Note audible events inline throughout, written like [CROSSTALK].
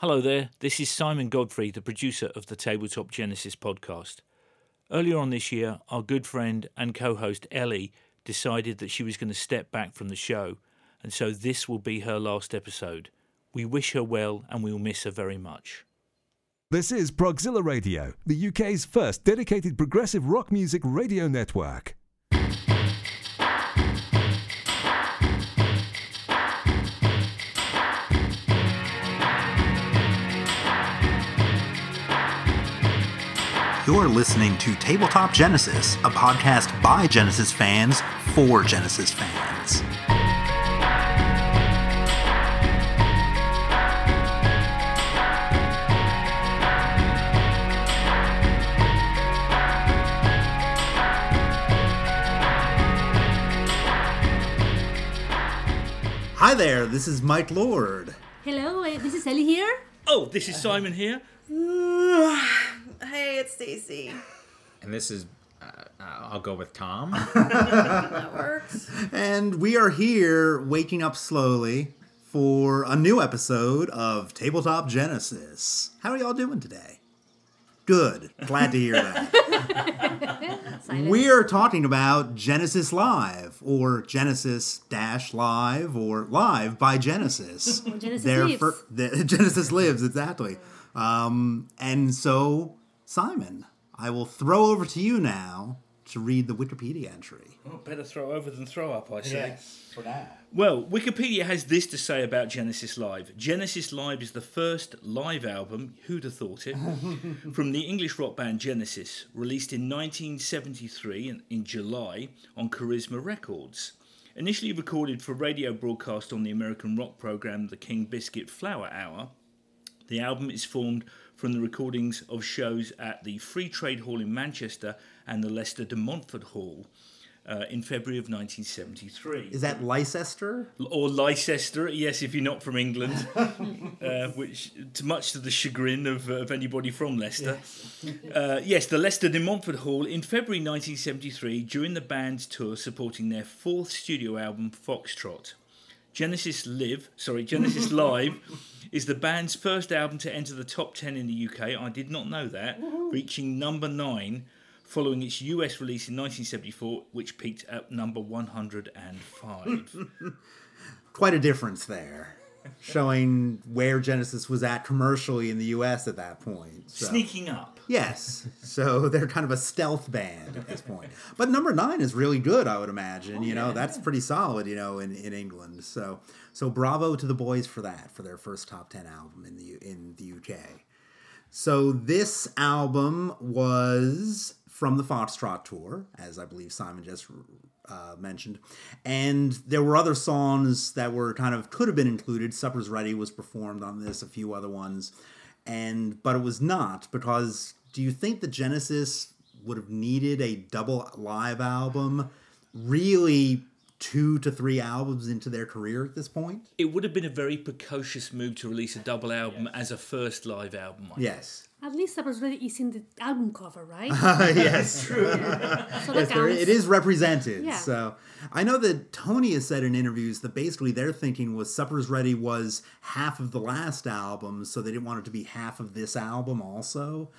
Hello there, this is Simon Godfrey, the producer of the Tabletop Genesis podcast. Earlier on this year, our good friend and co host Ellie decided that she was going to step back from the show, and so this will be her last episode. We wish her well and we'll miss her very much. This is Progzilla Radio, the UK's first dedicated progressive rock music radio network. You're listening to Tabletop Genesis, a podcast by Genesis fans for Genesis fans. Hi there, this is Mike Lord. Hello, uh, this is Ellie here. Oh, this is Simon here. [SIGHS] Hey, it's Stacy. And this is, uh, uh, I'll go with Tom. [LAUGHS] That works. And we are here waking up slowly for a new episode of Tabletop Genesis. How are y'all doing today? Good. Glad to hear that. We are talking about Genesis Live, or Genesis Dash Live, or Live by Genesis. Genesis Their Lives. fir- the- [LAUGHS] Genesis Lives, exactly. Um, and so, Simon, I will throw over to you now to read the Wikipedia entry. Oh, better throw over than throw up, I say. Yes, for that. Well, Wikipedia has this to say about Genesis Live. Genesis Live is the first live album, who'd have thought it, [LAUGHS] from the English rock band Genesis, released in 1973 in, in July on Charisma Records. Initially recorded for radio broadcast on the American rock program The King Biscuit Flower Hour, the album is formed from the recordings of shows at the Free Trade Hall in Manchester and the Leicester de Montfort Hall uh, in February of 1973 Is that Leicester? or Leicester, yes, if you're not from England, [LAUGHS] uh, which to much to the chagrin of, uh, of anybody from Leicester. Uh, yes, the Leicester de Montfort Hall in February 1973 during the band's tour supporting their fourth studio album, Foxtrot. Genesis Live, sorry, Genesis [LAUGHS] Live is the band's first album to enter the top 10 in the UK. I did not know that, reaching number 9 following its US release in 1974, which peaked at number 105. [LAUGHS] Quite a difference there, showing where Genesis was at commercially in the U.S. at that point. So- Sneaking up. Yes, so [LAUGHS] they're kind of a stealth band at this point. But number nine is really good, I would imagine. you know, that's pretty solid. You know, in, in England. So so bravo to the boys for that for their first top ten album in the in the UK. So this album was from the Foxtrot tour, as I believe Simon just uh, mentioned, and there were other songs that were kind of could have been included. Supper's Ready was performed on this, a few other ones, and but it was not because. Do you think the Genesis would have needed a double live album? Really, two to three albums into their career at this point? It would have been a very precocious move to release a double album as a first live album. I Yes. At least Supper's Ready is in the album cover, right? [LAUGHS] yes, [LAUGHS] true. so yes, there, it is represented. Yeah. So I know that Tony has said in interviews that basically their thinking was Supper's Ready was half of the last album, so they didn't want it to be half of this album also.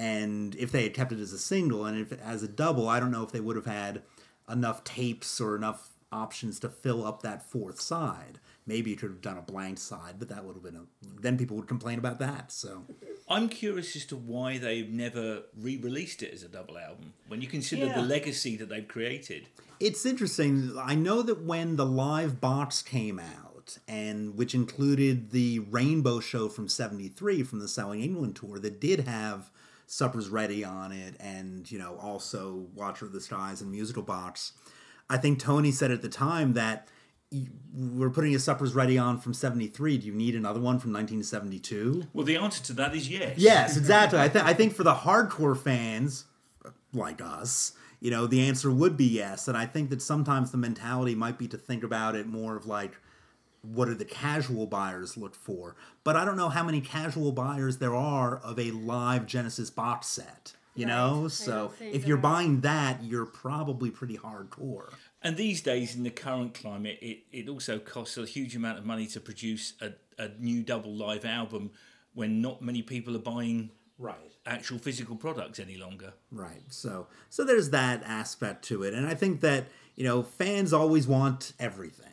And if they had kept it as a single and if as a double, I don't know if they would have had enough tapes or enough options to fill up that fourth side. Maybe you could have done a blank side, but that would have been a. Then people would complain about that. So I'm curious as to why they've never re released it as a double album when you consider Yeah. the legacy that they've created. It's interesting. I know that when the live box came out, and which included the Rainbow Show from '73 from the Selling England tour, that did have Supper's Ready on it, and you know also Watcher of the Skies and Musical Box. I think Tony said at the time that we're putting a Supper's Ready on from '73. Do you need another one from 1972? Well, the answer to that is yes. Yes, [LAUGHS] exactly. I, th- I think for the hardcore fans like us, you know, the answer would be yes. And I think that sometimes the mentality might be to think about it more of like, what do the casual buyers look for? But I don't know how many casual buyers there are of a live Genesis box set. You Right. know, so if you're are. buying that, you're probably pretty hardcore. And these days, in the current climate, it, it also costs a huge amount of money to produce a, a new double live album when not many people are buying Right. actual physical products any longer. Right. So so there's that aspect to it. And I think that, you know, fans always want everything.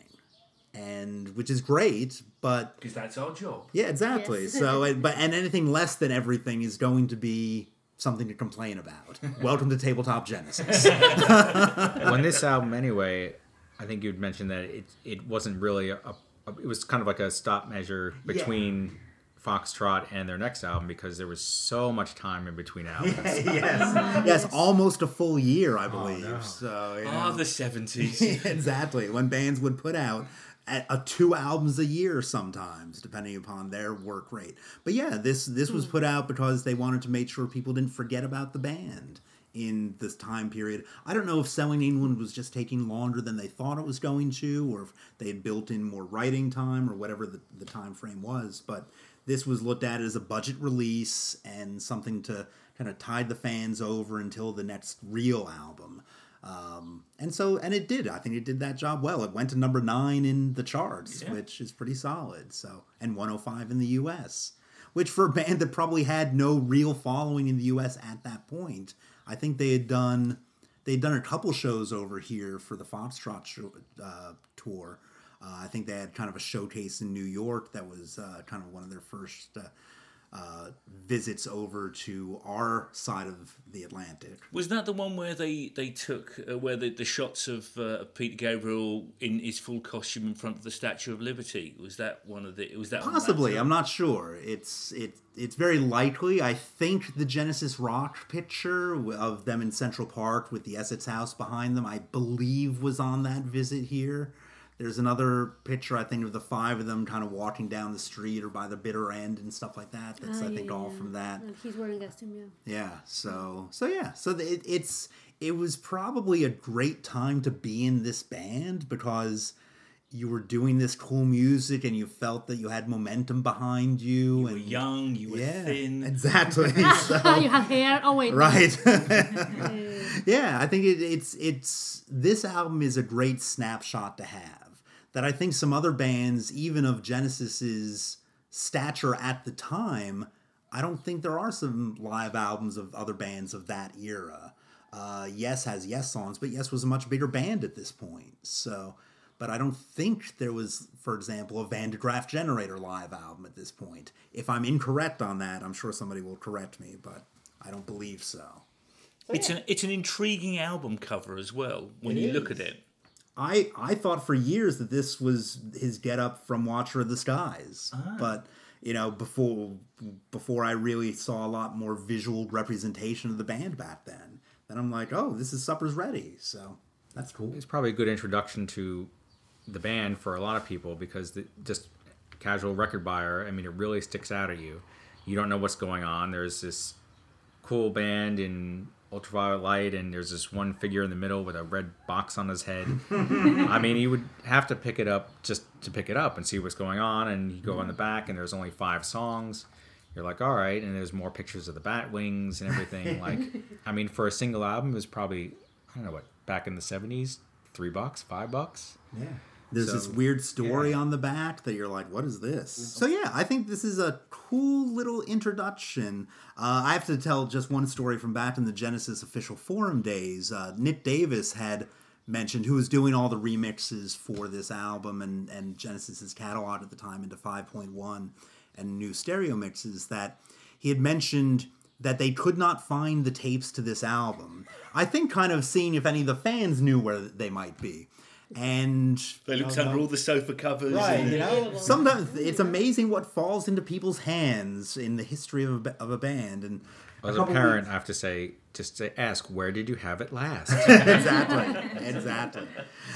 And which is great, but Because that's our job. yeah, exactly. Yes. So and- [LAUGHS] but and anything less than everything is going to be something to complain about. [LAUGHS] Welcome to Tabletop Genesis. [LAUGHS] when this album anyway i think you'd mentioned that it it wasn't really a, a it was kind of like a stop measure between foxtrot and their next album because there was so much time in between albums yes. Yes, almost a full year, I believe. So you Ah, know. the 70s. exactly. When bands would put out a, two albums a year sometimes, depending upon their work rate. But yeah, this this was hmm. put out because they wanted to make sure people didn't forget about the band in this time period. I don't know if Selling England was just taking longer than they thought it was going to, or if they had built in more writing time or whatever the, the time frame was, but this was looked at as a budget release and something to kind of tide the fans over until the next real album. Um, and so, and it did. I think it did that job well. It went to number nine in the charts, Yeah. which is pretty solid. So, and 105 in the U.S., which for a band that probably had no real following in the U.S. at that point, I think they had done they'd done a couple shows over here for the Foxtrot show, uh, tour. Uh, I think they had kind of a showcase in New York that was uh, kind of one of their first uh, visits over to our side of the Atlantic. Was that the one where they they took uh, where the, the shots of uh, of Peter Gabriel in his full costume in front of the Statue of Liberty? Was that one of the? Was that on that Possibly. I'm not sure. It's it it's very likely. I think the Genesis Rock picture of them in Central Park with the Essex House behind them, I believe, was on that visit here. There's another picture, I think, of the five of them kind of walking down the street or by the bitter end and stuff like that. That's, Ah, I yeah, think, all yeah. from that. And he's wearing a costume, yeah. Yeah. So so yeah. So it, it's it was probably a great time to be in this band because you were doing this cool music and you felt that you had momentum behind you. You were young. You were yeah, thin. [LAUGHS] exactly. [LAUGHS] so, [LAUGHS] you have hair. Oh wait, right. yeah, I think it, it's it's this album is a great snapshot to have. That I think some other bands, even of Genesis's stature at the time, I don't think there are some live albums of other bands of that era. Uh, yes has Yes songs, but Yes was a much bigger band at this point. So, but I don't think there was, for example, a Van der Graaf Generator live album at this point. If I'm incorrect on that, I'm sure somebody will correct me, but I don't believe so. It's an it's an intriguing album cover as well when you look at it. I I thought for years that this was his get up from Watcher of the Skies, ah. but you know before before I really saw a lot more visual representation of the band back then, then I'm like, oh, this is Supper's Ready, so that's cool. it's probably a good introduction to the band for a lot of people because the, just casual record buyer i mean it really sticks out at you. You don't know what's going on. There's this cool band in ultraviolet light and there's this one figure in the middle with a red box on his head. [LAUGHS] I mean you would have to pick it up just to pick it up and see what's going on and you go on the back and there's only five songs. You're like all right and there's more pictures of the bat wings and everything [LAUGHS] like i mean for a single album it was probably i don't know what back in the 70s three bucks five bucks? Yeah. There's this weird story on the back that you're like, what is this? So, yeah, I think this is a cool little introduction. Uh, I have to tell just one story from back in the Genesis official forum days. Uh, Nick Davis had mentioned, who was doing all the remixes for this album and, and Genesis's catalog at the time into 5.1 and new stereo mixes, that he had mentioned that they could not find the tapes to this album. I think kind of seeing if any of the fans knew where they might be. And They looked under all the sofa covers. Right, and- you know, [LAUGHS] sometimes it's amazing what falls into people's hands in the history of a, of a band. And as a couple parent i have to say just to ask where did you have it last [LAUGHS] exactly, exactly.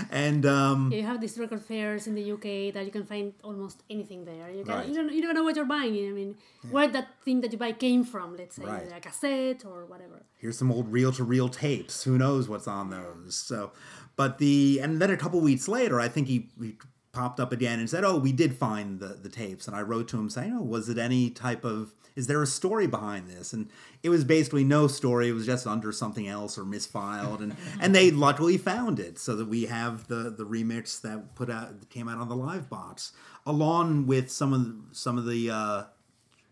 And um, Yeah, you have these record fairs in the UK that you can find almost anything there. You, can, Right. you, don't, you don't know what you're buying. I mean, where that thing that you buy came from, let's say, Right. a cassette or whatever. here's some old reel-to-reel tapes. Who knows what's on those? So, but the and then a couple weeks later, I think he, he popped up again and said, "Oh, we did find the the tapes." And I wrote to him saying, "Oh, was it any type of is there a story behind this?" And it was basically no story. It was just under something else or misfiled, and [LAUGHS] and they luckily found it so that we have the the remix that put out came out on the live box along with some of the, some of the. Uh,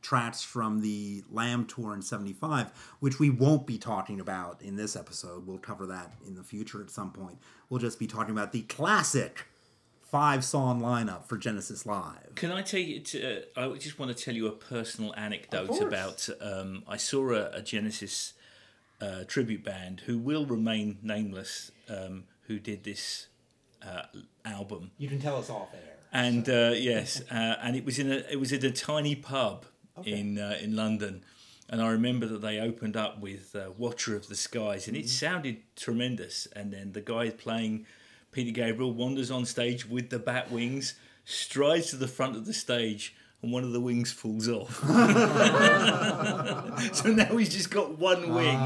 tracks from the Lamb tour in 75, which we won't be talking about in this episode. We'll cover that in the future at some point. We'll just be talking about the classic five song lineup for Genesis Live. Can I tell you? To, uh, I just want to tell you a personal anecdote about. Um, I saw a, a Genesis uh, tribute band who will remain nameless, um, who did this uh, album, You can tell us off air. and uh, yes, uh, and it was in a it was in a tiny pub in uh, in London. And I remember that they opened up with uh, "Watcher of the Skies," and it sounded tremendous. And then the guy playing Peter Gabriel wanders on stage with the bat wings, strides to the front of the stage, and one of the wings falls off. [LAUGHS] so now he's just got one wing.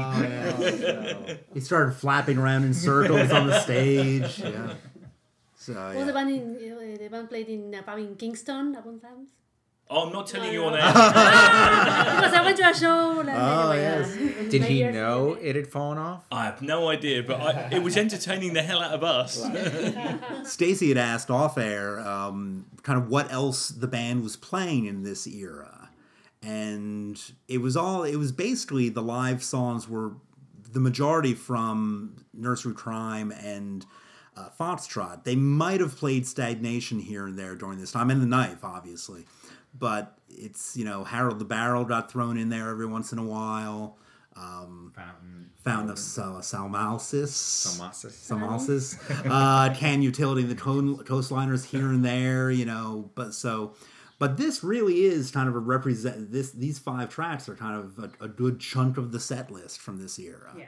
He started flapping around in circles on the [LAUGHS] stage. Yeah. So Was the yeah. band in uh, the band played in a pub in Kingston upon Thames? Oh, I'm not telling you on air. [LAUGHS] because I went to a show. And Oh, anyway, yes. yeah. Did he Years- know it had fallen off? I have no idea, but I, it was entertaining the hell out of us. [LAUGHS] Stacy had asked off air um, kind of what else the band was playing in this era. And it was all, it was basically the live songs were the majority from Nursery Cryme and uh, Foxtrot. They might have played Stagnation here and there during this time, and The Knife, obviously. But it's, you know, Harold the Barrel got thrown in there every once in a while. Fountain. Found of Sal- Salmalsis. Salmacis. Some uh, Can-Utility the Coastliners here and there, you know. But so, but this really is kind of a represent. This these five tracks are kind of a, a good chunk of the set list from this era. Yeah.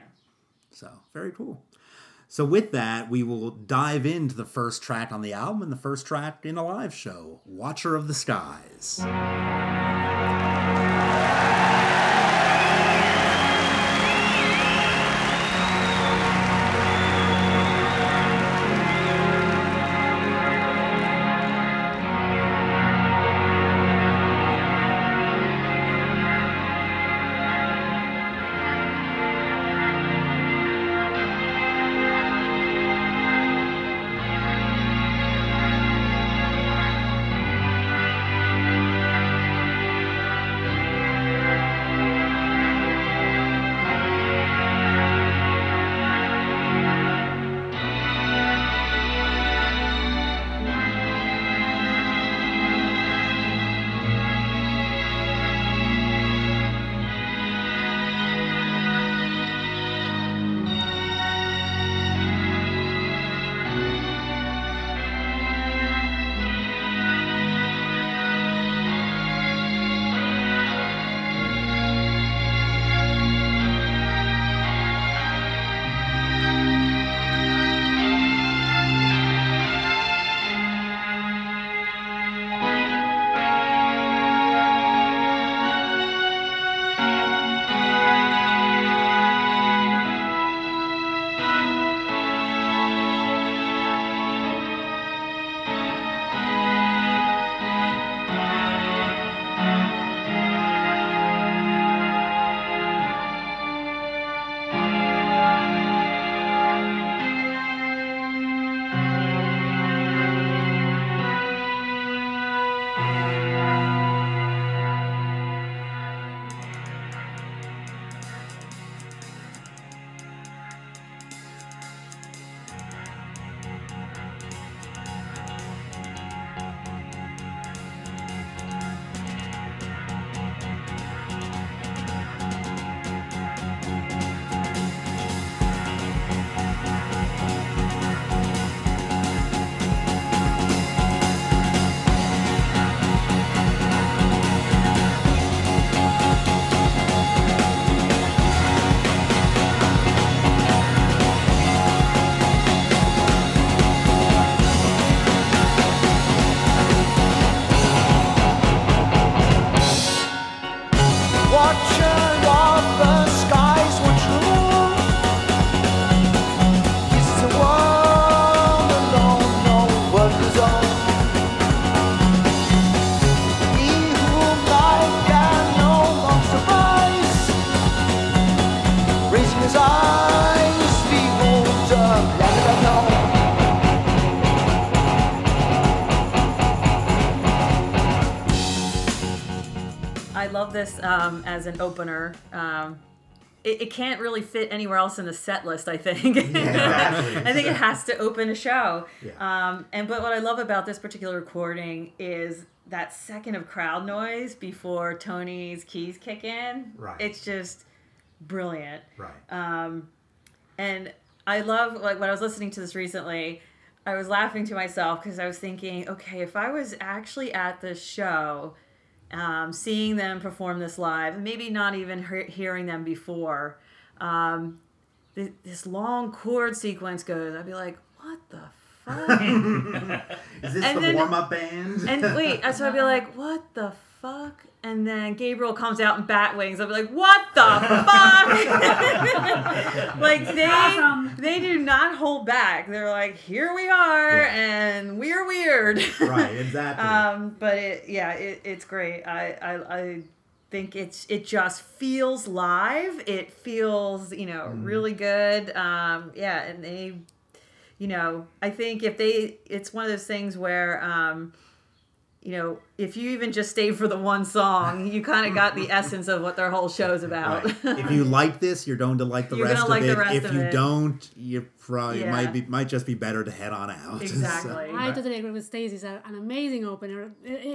So very cool. So with that, we will dive into the first track on the album and the first track in a live show, "Watcher of the Skies." Love this um, as an opener. Um, it, it can't really fit anywhere else in the set list. I think. [LAUGHS] I think it has to open a show. Um, and but what I love about this particular recording is that second of crowd noise before Tony's keys kick in. Right. It's just brilliant. Right. Um, and I love like when I was listening to this recently, I was laughing to myself because I was thinking, okay, if I was actually at this show, um, seeing them perform this live, maybe not even he- hearing them before, um, th- this long chord sequence goes, I'd be like, what the fuck? [LAUGHS] Is this And the warm up band? and wait, so I'd be [LAUGHS] like, what the fuck? And then Gabriel comes out in bat wings. I'll be like, what the fuck? [LAUGHS] like [LAUGHS] they Awesome. they do not hold back. They're like, here we are, Yeah. and we're weird. [LAUGHS] right, exactly. um, but it yeah, it, it's great. I, I I think it's it just feels live. It feels you know really good. Um, yeah, and they you know I think if they it's one of those things where um, you know if you even just stay for the one song, you kind of [LAUGHS] got the essence of what their whole show's about. Right. [LAUGHS] if you like this, you're going to like the You're rest gonna like of the it. rest if of you it. don't, you probably Yeah. might be might just be better to head on out. [LAUGHS] So- exactly. I totally agree with Stacey. It's an amazing opener.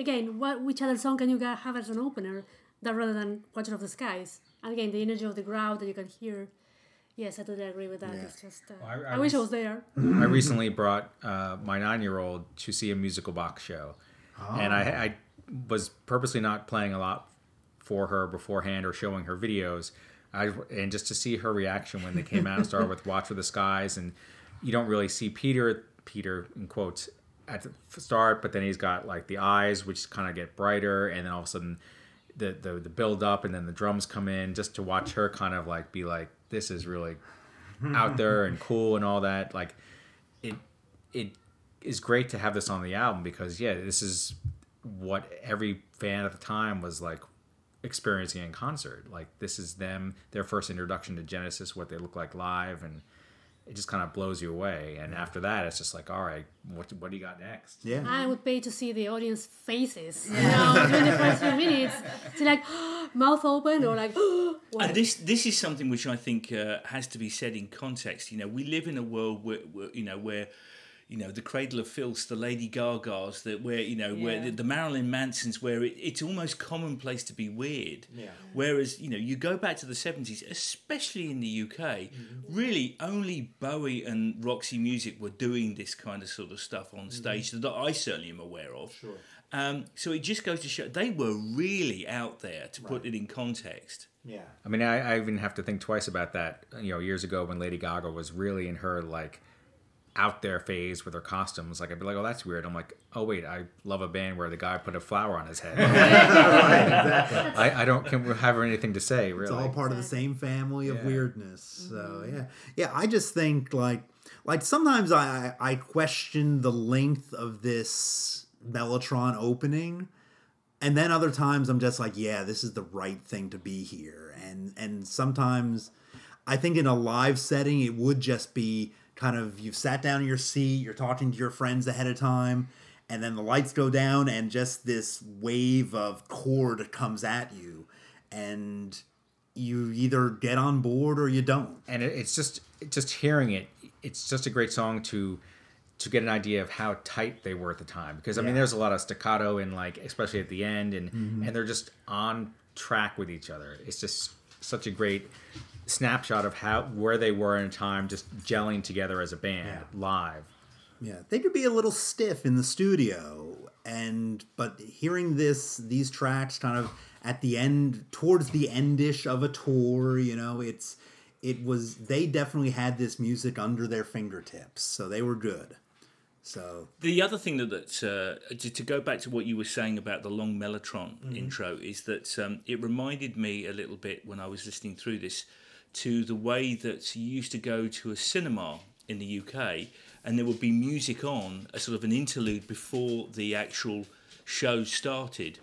Again, what which other song can you ga- have as an opener that rather than Watcher of the Skies? And again, the energy of the crowd that you can hear. Yes, I totally agree with that. Yeah. It's just. Uh, I- I, I wish I was- was there. I recently brought uh, my nine-year-old to see a musical box show, and I, ah. I was purposely not playing a lot for her beforehand or showing her videos. I and just to see her reaction when they came out and started with "Watch for the Skies," and you don't really see Peter, Peter in quotes at the start, but then he's got like the eyes, which kind of get brighter, and then all of a sudden. The, the, the build up and then the drums come in just to watch her kind of like be like this is really out there and cool and all that like it it is great to have this on the album because yeah, this is what every fan at the time was like experiencing in concert. Like this is them their first introduction to Genesis, what they look like live, and it just kind of blows you away. And after that, it's just like, all right, what what do you got next? yeah. I would pay to see the audience faces. You know, during the first few [LAUGHS] minutes, to like [GASPS] mouth open or like. [GASPS] what? And this this is something which I think uh, has to be said in context. You know, we live in a world where, where you know where you know the Cradle of Filth, the Lady Gagas, that where you know where the, the Marilyn Mansons, where it, it's almost commonplace to be weird. Yeah. Whereas you know you go back to the seventies, especially in the UK, Mm-hmm. really only Bowie and Roxy Music were doing this kind of sort of stuff on stage that I certainly am aware of. Mm-hmm. Sure. Um, so it just goes to show they were really out there to put it in context. Yeah. I mean, I, I even have to think twice about that. You know, years ago when Lady Gaga was really in her like out there phase with her costumes, like I'd be like, oh, that's weird. I'm like, oh wait, I love a band where the guy put a flower on his head. [LAUGHS] I, I don't can have anything to say really. It's all part of the same family of Yeah. weirdness. So mm-hmm. yeah, yeah. I just think like like sometimes I I I question the length of this Mellotron opening, and then other times I'm just like, yeah, this is the right thing to be here. And and sometimes I think in a live setting it would just be kind of you've sat down in your seat, you're talking to your friends ahead of time. And then the lights go down, and just this wave of chord comes at you, and you either get on board or you don't. and it's just just hearing it it's just a great song to to get an idea of how tight they were at the time because i mean there's a lot of staccato and like especially at the end and mm-hmm. and they're just on track with each other it's just such a great snapshot of how where they were in time just gelling together as a band Yeah. live Yeah, they could be a little stiff in the studio, and but hearing this these tracks kind of at the end, towards the endish of a tour, you know, it's it was they definitely had this music under their fingertips, so they were good. So The other thing that, that uh, to, to go back to what you were saying about the long Mellotron intro is that um, it reminded me a little bit when I was listening through this to the way that you used to go to a cinema in the UK and there would be music on, a sort of an interlude before the actual show started.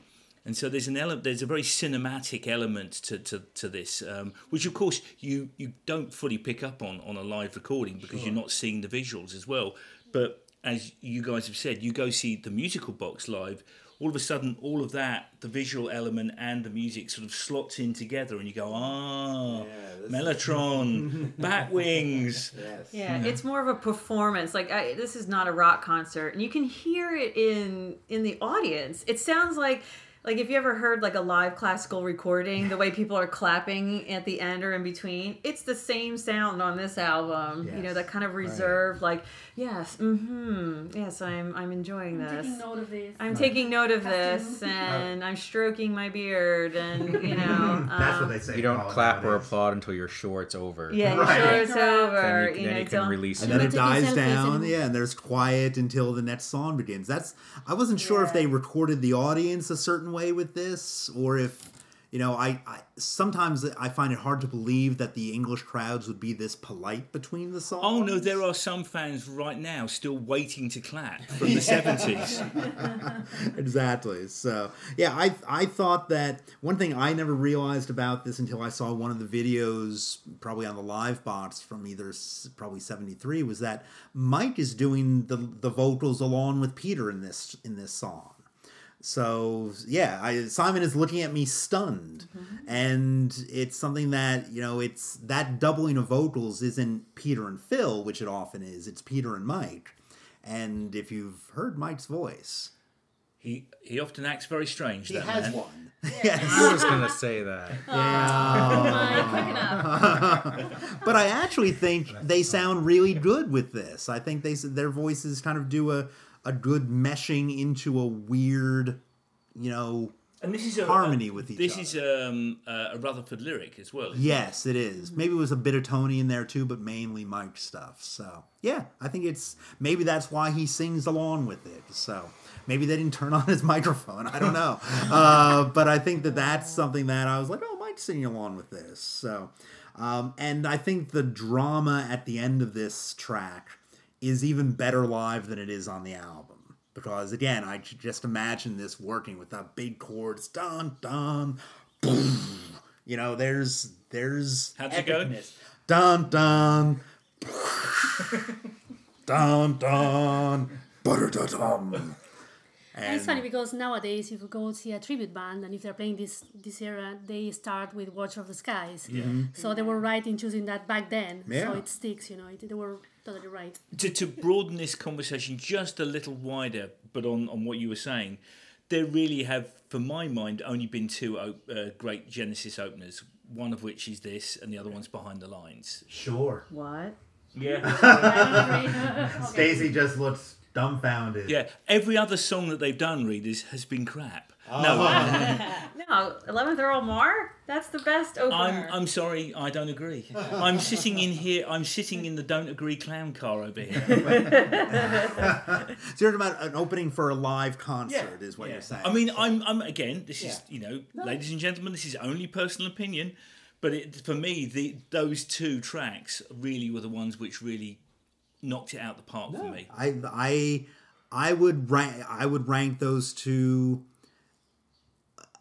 And so there's an element, there's a very cinematic element to, to, to this, um, which of course you, you don't fully pick up on on a live recording because you're not seeing the visuals as well. But as you guys have said, you go see the musical box live, all of a sudden, all of that, the visual element and the music, sort of slots in together, and you go, ah, Mellotron, [LAUGHS] bat wings. Yeah, it's more of a performance. Like I, this is not a rock concert, and you can hear it in in the audience. It sounds like like if you ever heard like a live classical recording, the way people are clapping at the end or in between, it's the same sound on this album. You know, that kind of reserved, like yes, mm-hmm, yes, I'm I'm enjoying this. Taking note of this. I'm taking note of this, [LAUGHS] and I'm stroking my beard, and you know, [LAUGHS] That's um, what they say. You don't clap or applaud until your short's over. Yeah, you Right. sure it's over. Then you, you then know, you can don't- release and then it dies down and- yeah and there's quiet until the next song begins that's i wasn't sure if they recorded the audience a certain way with this or if you know I, I sometimes i find it hard to believe that the english crowds would be this polite between the songs Oh no, there are some fans right now still waiting to clap from the [LAUGHS] seventies. exactly. So yeah, I I thought that one thing I never realized about this until I saw one of the videos, probably on the live box from either probably seventy three, was that Mike is doing the the vocals along with Peter in this in this song. So yeah, I, Simon is looking at me stunned, and it's something that you know it's that doubling of vocals isn't Peter and Phil, which it often is. It's Peter and Mike, and if you've heard Mike's voice, He he often acts very strange. he that has man. one. [LAUGHS] I was gonna say that. Yeah. [LAUGHS] But I actually think they sound really good with this. I think they s- their voices kind of do a a good meshing into a weird, you know. And this is a Harmony with each This other. is um, a, a Rutherford lyric as well. isn't it? Yes, it is. Maybe it was a bit of Tony in there too, but mainly Mike stuff. So yeah, I think it's maybe that's why he sings along with it. So maybe they didn't turn [LAUGHS] on his microphone. I don't know, [LAUGHS] uh, but I think that that's something that I was like, oh, Mike's singing along with this. So, um, and I think the drama at the end of this track is even better live than it is on the album. Because again, I just imagine this working with that big chords, dun dun, boom. You know, there's there's How's it go? Dun dun, [LAUGHS] dun dun, butter dun dun. And it's funny because nowadays, if you go see a tribute band and if they're playing this this era, they start with "Watch of the Skies." Yeah. So they were right in choosing that back then. Yeah. So it sticks, you know. It, they were totally right. to, to broaden this conversation just a little wider, but on, on what you were saying, there really have, for my mind, only been two op- uh, great Genesis openers. One of which is this, and the other one's Behind the Lines. Sure. What? Yeah, [LAUGHS] [LAUGHS] Stacy just looks dumbfounded. yeah. Every other song that they've done, readers, has been crap. Oh. No, [LAUGHS] No, Eleventh Earl Mar. That's the best I'm opener. I'm sorry, I don't agree. I'm sitting in here. I'm sitting in the don't agree clown car over here. So you're talking about an opening for a live concert, is what you're saying. I mean, I'm, I'm again. This is, you know, ladies and gentlemen, this is only personal opinion, but it, for me, the those two tracks really were the ones which really knocked it out the park for me. I I I would rank I would rank those two.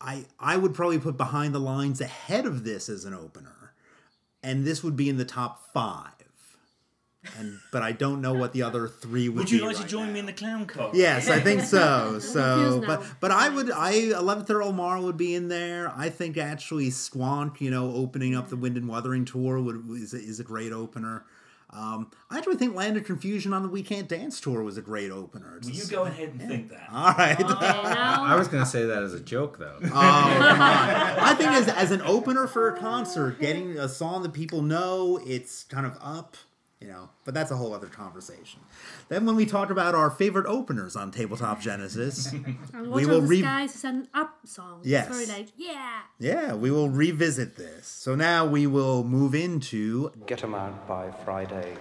I I would probably put behind the lines ahead of this as an opener, and this would be in the top five. And but I don't know what the other three would. Would you be like to join now. me in the clown car? Yes, I think so. [LAUGHS] So, but but I would I Eleventh Earl Mar would be in there. I think actually Squonk, you know, opening up the Wind and Wuthering tour would is a, is a great opener. Um, I actually think Land of Confusion on the We Can't Dance tour was a great opener. It's Will you go ahead and think that? All right. Okay, I was gonna say that as a joke though. Oh, come on. [LAUGHS] I think as, as an opener for a concert, getting a song that people know, it's kind of up, you know, but that's a whole other conversation. Then when we talk about our favorite openers on Tabletop Genesis, [LAUGHS] we will of the re- Skies is an up song. Yes. It's very like, yeah. yeah, we will revisit this. So now we will move into Get 'em out by Friday.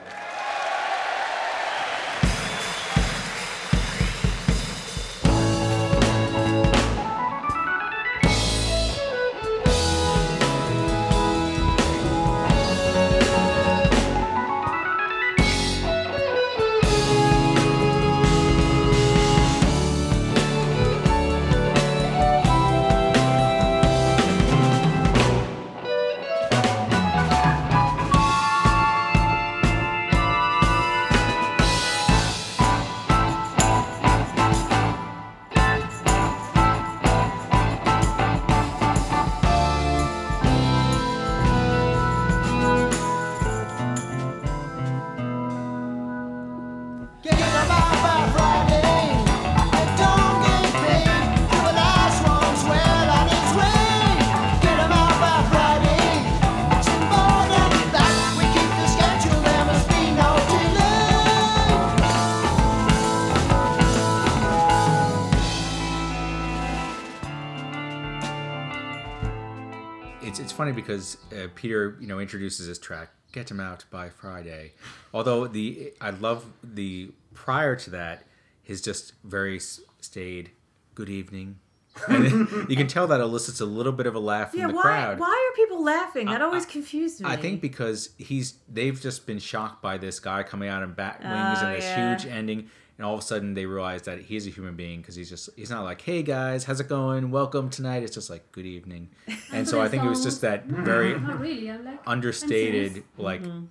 Funny because uh, Peter, you know, introduces this track, "Get Him Out by Friday." Although the I love the prior to that, his just very staid "Good evening." And you can tell that elicits a little bit of a laugh from the why crowd. why are people laughing? That I- always confused me. I think because he's they've just been shocked by this guy coming out in bat wings Oh, and this yeah. huge ending, and all of a sudden they realize that he is a human being because he's just he's not like, hey guys, how's it going? Welcome tonight. It's just like good evening, [LAUGHS] and so I think it was just that very [LAUGHS] really. Like understated, like Mm-hmm.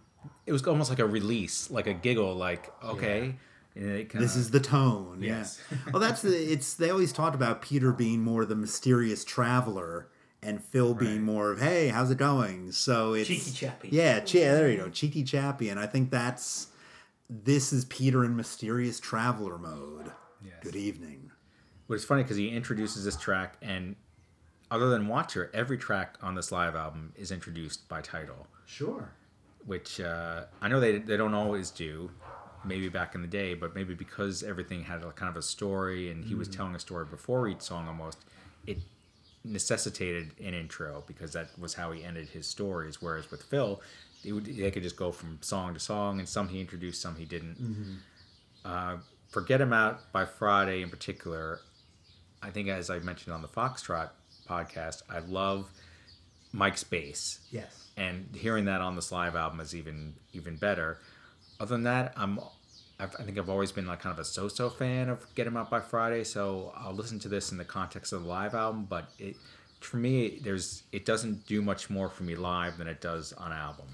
it was almost like a release, like a giggle, like okay. And it kinda, This is the tone. Yes. Yeah. [LAUGHS] Well, that's the. It's they always talked about Peter being more the mysterious traveler, and Phil being more of, "Hey, how's it going?" So it's Cheeky chappy. Yeah, che- there you go, cheeky chappy, and I think that's this is Peter in mysterious traveler mode. Good evening. But it's funny because he introduces this track, and other than Watcher, every track on this live album is introduced by title. Sure. which uh, I know they they don't always do. Maybe back in the day, but maybe because everything had a kind of a story and he was telling a story before each song almost, it necessitated an intro because that was how he ended his stories. Whereas with Phil, they, would, they could just go from song to song, and some he introduced, some he didn't. Uh, Forget Him Out by Friday in particular, I think as I mentioned on the Foxtrot podcast, I love Mike's bass Yes. and hearing that on this live album is even even better. Other than that, I'm I've, I think I've always been like kind of a so-so fan of Get 'Em Out by Friday, so I'll listen to this in the context of the live album. But it for me, there's it doesn't do much more for me live than it does on album.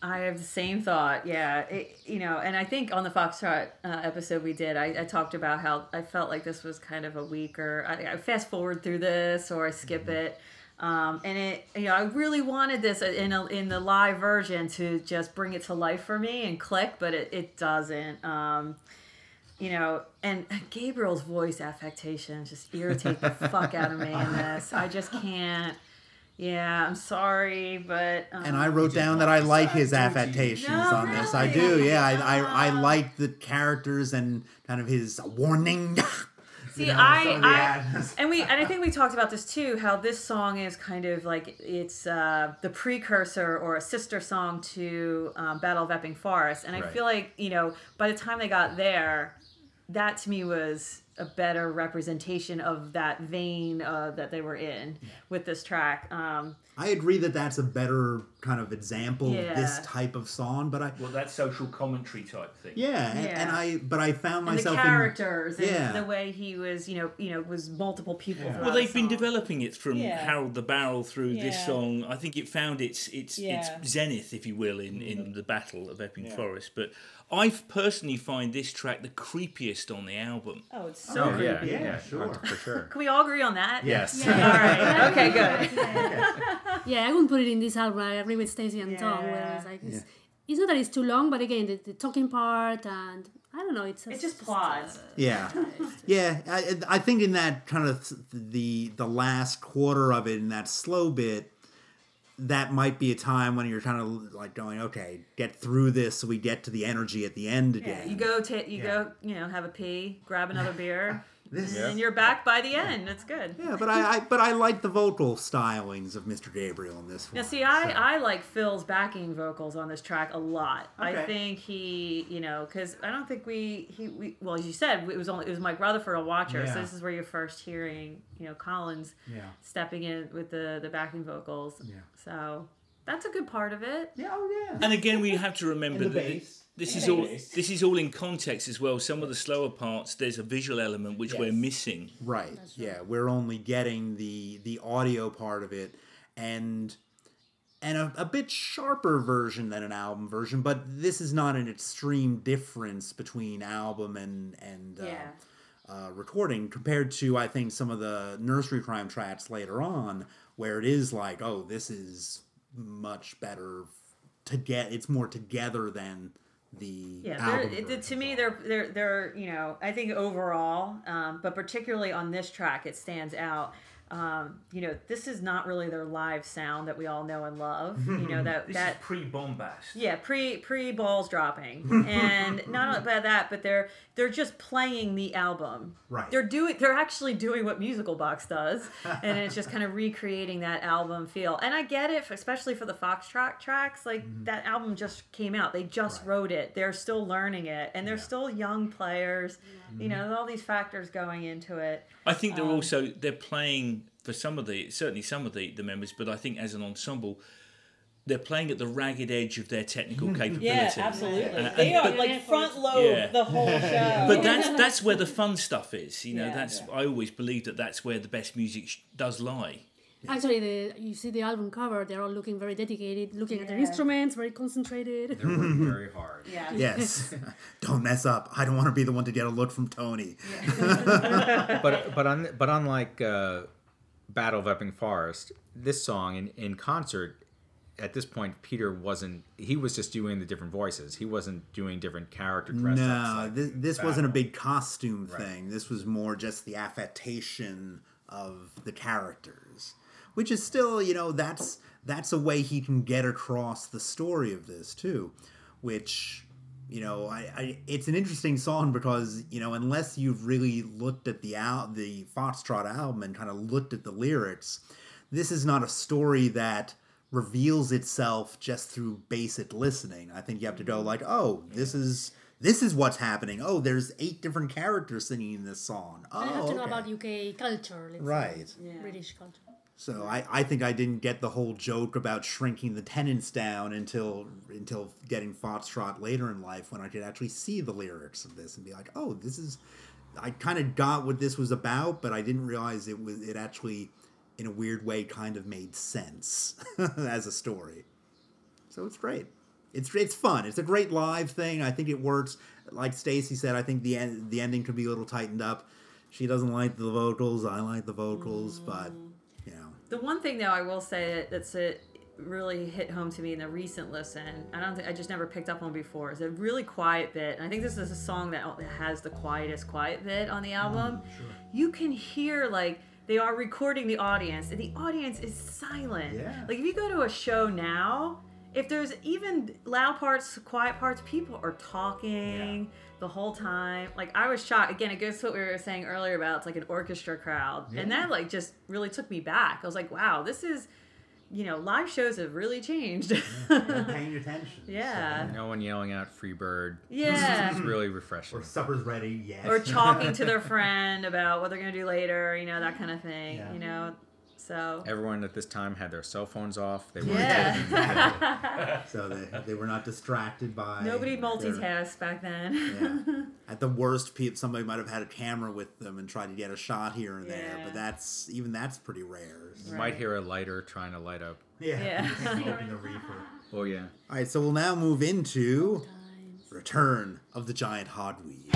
I have the same thought. Yeah, it, you know, and I think on the Foxtrot uh, episode we did, I, I talked about how I felt like this was kind of a weaker. I, I fast forward through this or I skip Mm-hmm. it, um, and it, you know, I really wanted this in a, in the live version to just bring it to life for me and click, but it, it doesn't. Um, you know, and Gabriel's voice affectations just irritate the [LAUGHS] fuck out of me in this. I just can't. Yeah, I'm sorry, but um, And I wrote down that I like his affectations No, on this. I do. Yeah, I, I, I like the characters and kind of his warning. [LAUGHS] See, know, I, some of the I, and we, and I think we talked about this too. How this song is kind of like it's uh, the precursor or a sister song to um, Battle of Epping Forest, and I Right. feel like you know by the time they got there, that to me was a better representation of that vein uh, that they were in with this track. Um, I agree that that's a better kind of example of this type of song, but I Well, that social commentary type thing. yeah, and, Yeah. and I but I found and the myself characters in, and yeah. the way he was, you know, you know, was multiple people. Yeah. Well, they've been developing it from Yeah. Harold the Barrel through this song. I think it found its its Yeah. its zenith, if you will, in, in the Battle of Epping Yeah. Forest. But I personally find this track the creepiest on the album. Oh, it's so Oh, creepy. yeah, Yeah, yeah, sure. for sure. Can we all agree on that? Yes. All right. [LAUGHS] Okay. Good. Yeah, I wouldn't put it in this album. I agree with Stacey and Tom. Where Yeah. it's like it's, it's not that it's too long, but again, the, the talking part and I don't know. It's It just plods. Yeah, yeah. I, I think in that kind of the the last quarter of it, in that slow bit, that might be a time when you're kind of like going, okay, get through this, so we get to the energy at the end Yeah, again. you go to you Yeah. go you know have a pee, grab another beer, [LAUGHS] This- and you're back by the end. That's good. Yeah, but I, I but I like the vocal stylings of Mr. Gabriel in this one. Now, see, I, so. I like Phil's backing vocals on this track a lot. Okay. I think he, you know, because I don't think we he we well as you said it was only it was Mike Rutherford a Watcher, Yeah. so this is where you're first hearing you know Collins Yeah. stepping in with the the backing vocals. Yeah. So that's a good part of it. Yeah, oh yeah. And again, we have to remember And the that bass. This is all this is all in context as well. Some of the slower parts, there's a visual element which we're missing. Right. Yeah, we're only getting the the audio part of it, and and a, a bit sharper version than an album version. But this is not an extreme difference between album and and uh, uh, recording compared to I think some of the nursery cryme tracks later on, where it is like, oh, this is much better to get. It's more together than the Yeah, they're, album it, to me, they're they're they're you know I think overall, um, but particularly on this track, it stands out. Um, you know, this is not really their live sound that we all know and love. You know [LAUGHS] that This that is pre-bombast. yeah, pre pre balls dropping, [LAUGHS] and not only by that, but they're they're just playing the album. Right. They're doing they're actually doing what Musical Box does, and it's just kind of recreating that album feel. And I get it, especially for the Foxtrot tracks. Like that album just came out, they just wrote it. They're still learning it, and they're still young players. You know, all these factors going into it. I think Um, they're also they're playing for some of the certainly some of the, the members, but I think as an ensemble, they're playing at the ragged edge of their technical [LAUGHS] capability. Yeah, absolutely. Uh, they are but- like front load Yeah. the whole [LAUGHS] show. But that's that's where the fun stuff is. You know, Yeah. that's I always believe that that's where the best music sh- does lie. Actually, the you see the album cover; they're all looking very dedicated, looking at their instruments, very concentrated. They're working very hard. yeah. [LAUGHS] Yes. Don't mess up. I don't want to be the one to get a look from Tony. but but on but unlike uh, Battle of Epping Forest, this song in, in concert, at this point, Peter wasn't. He was just doing the different voices. He wasn't doing different character dress ups. No, like this, this wasn't a big costume Right. thing. This was more just the affectation of the characters, which is still, you know, that's that's a way he can get across the story of this too, which you know, I, I it's an interesting song because you know unless you've really looked at the al- the Foxtrot album and kind of looked at the lyrics, this is not a story that reveals itself just through basic listening. I think you have to go mm-hmm. like, oh, this is this is what's happening. Oh, there's eight different characters singing this song. Oh, I have to oh, know about UK culture, let's Right. say, British culture. So I, I think I didn't get the whole joke about shrinking the tenants down until until getting Foxtrot later in life when I could actually see the lyrics of this and be like, oh, this is. I kind of got what this was about, but I didn't realize it was it actually, in a weird way, kind of made sense [LAUGHS] as a story. So it's great. It's it's fun. It's a great live thing. I think it works. Like Stacy said, I think the end the ending could be a little tightened up. She doesn't like the vocals. I like the vocals, but you know. The one thing though I will say that, that's it really hit home to me in the recent listen. I don't think I just never picked up on before. Is a really quiet bit, and I think this is a song that has the quietest quiet bit on the mm-hmm, album. Sure. You can hear like they are recording the audience, and the audience is silent. Yeah. Like if you go to a show now. If there's even loud parts, quiet parts, people are talking the whole time. Like I was shocked. Again, it goes to what we were saying earlier about it's like an orchestra crowd, and that like just really took me back. I was like, wow, this is, you know, live shows have really changed. [LAUGHS] paying attention. Yeah. No one yelling out "Free Bird." Yeah. It's really refreshing. Or supper's ready. Yes. or talking to their [LAUGHS] friend about what they're gonna do later, you know, that kind of thing. Yeah. You know, so Everyone at this time had their cell phones off. They were yeah. [LAUGHS] [LAUGHS] so they, they were not distracted by Nobody their- multitasked back then. Yeah. [LAUGHS] At the worst, somebody might have had a camera with them and tried to get a shot here and there, Yeah. but that's even that's pretty rare. You might hear a lighter trying to light up. Yeah. Yeah. Smoking the reefer. Oh yeah. All right, so we'll now move into Return of the Giant Hogweed.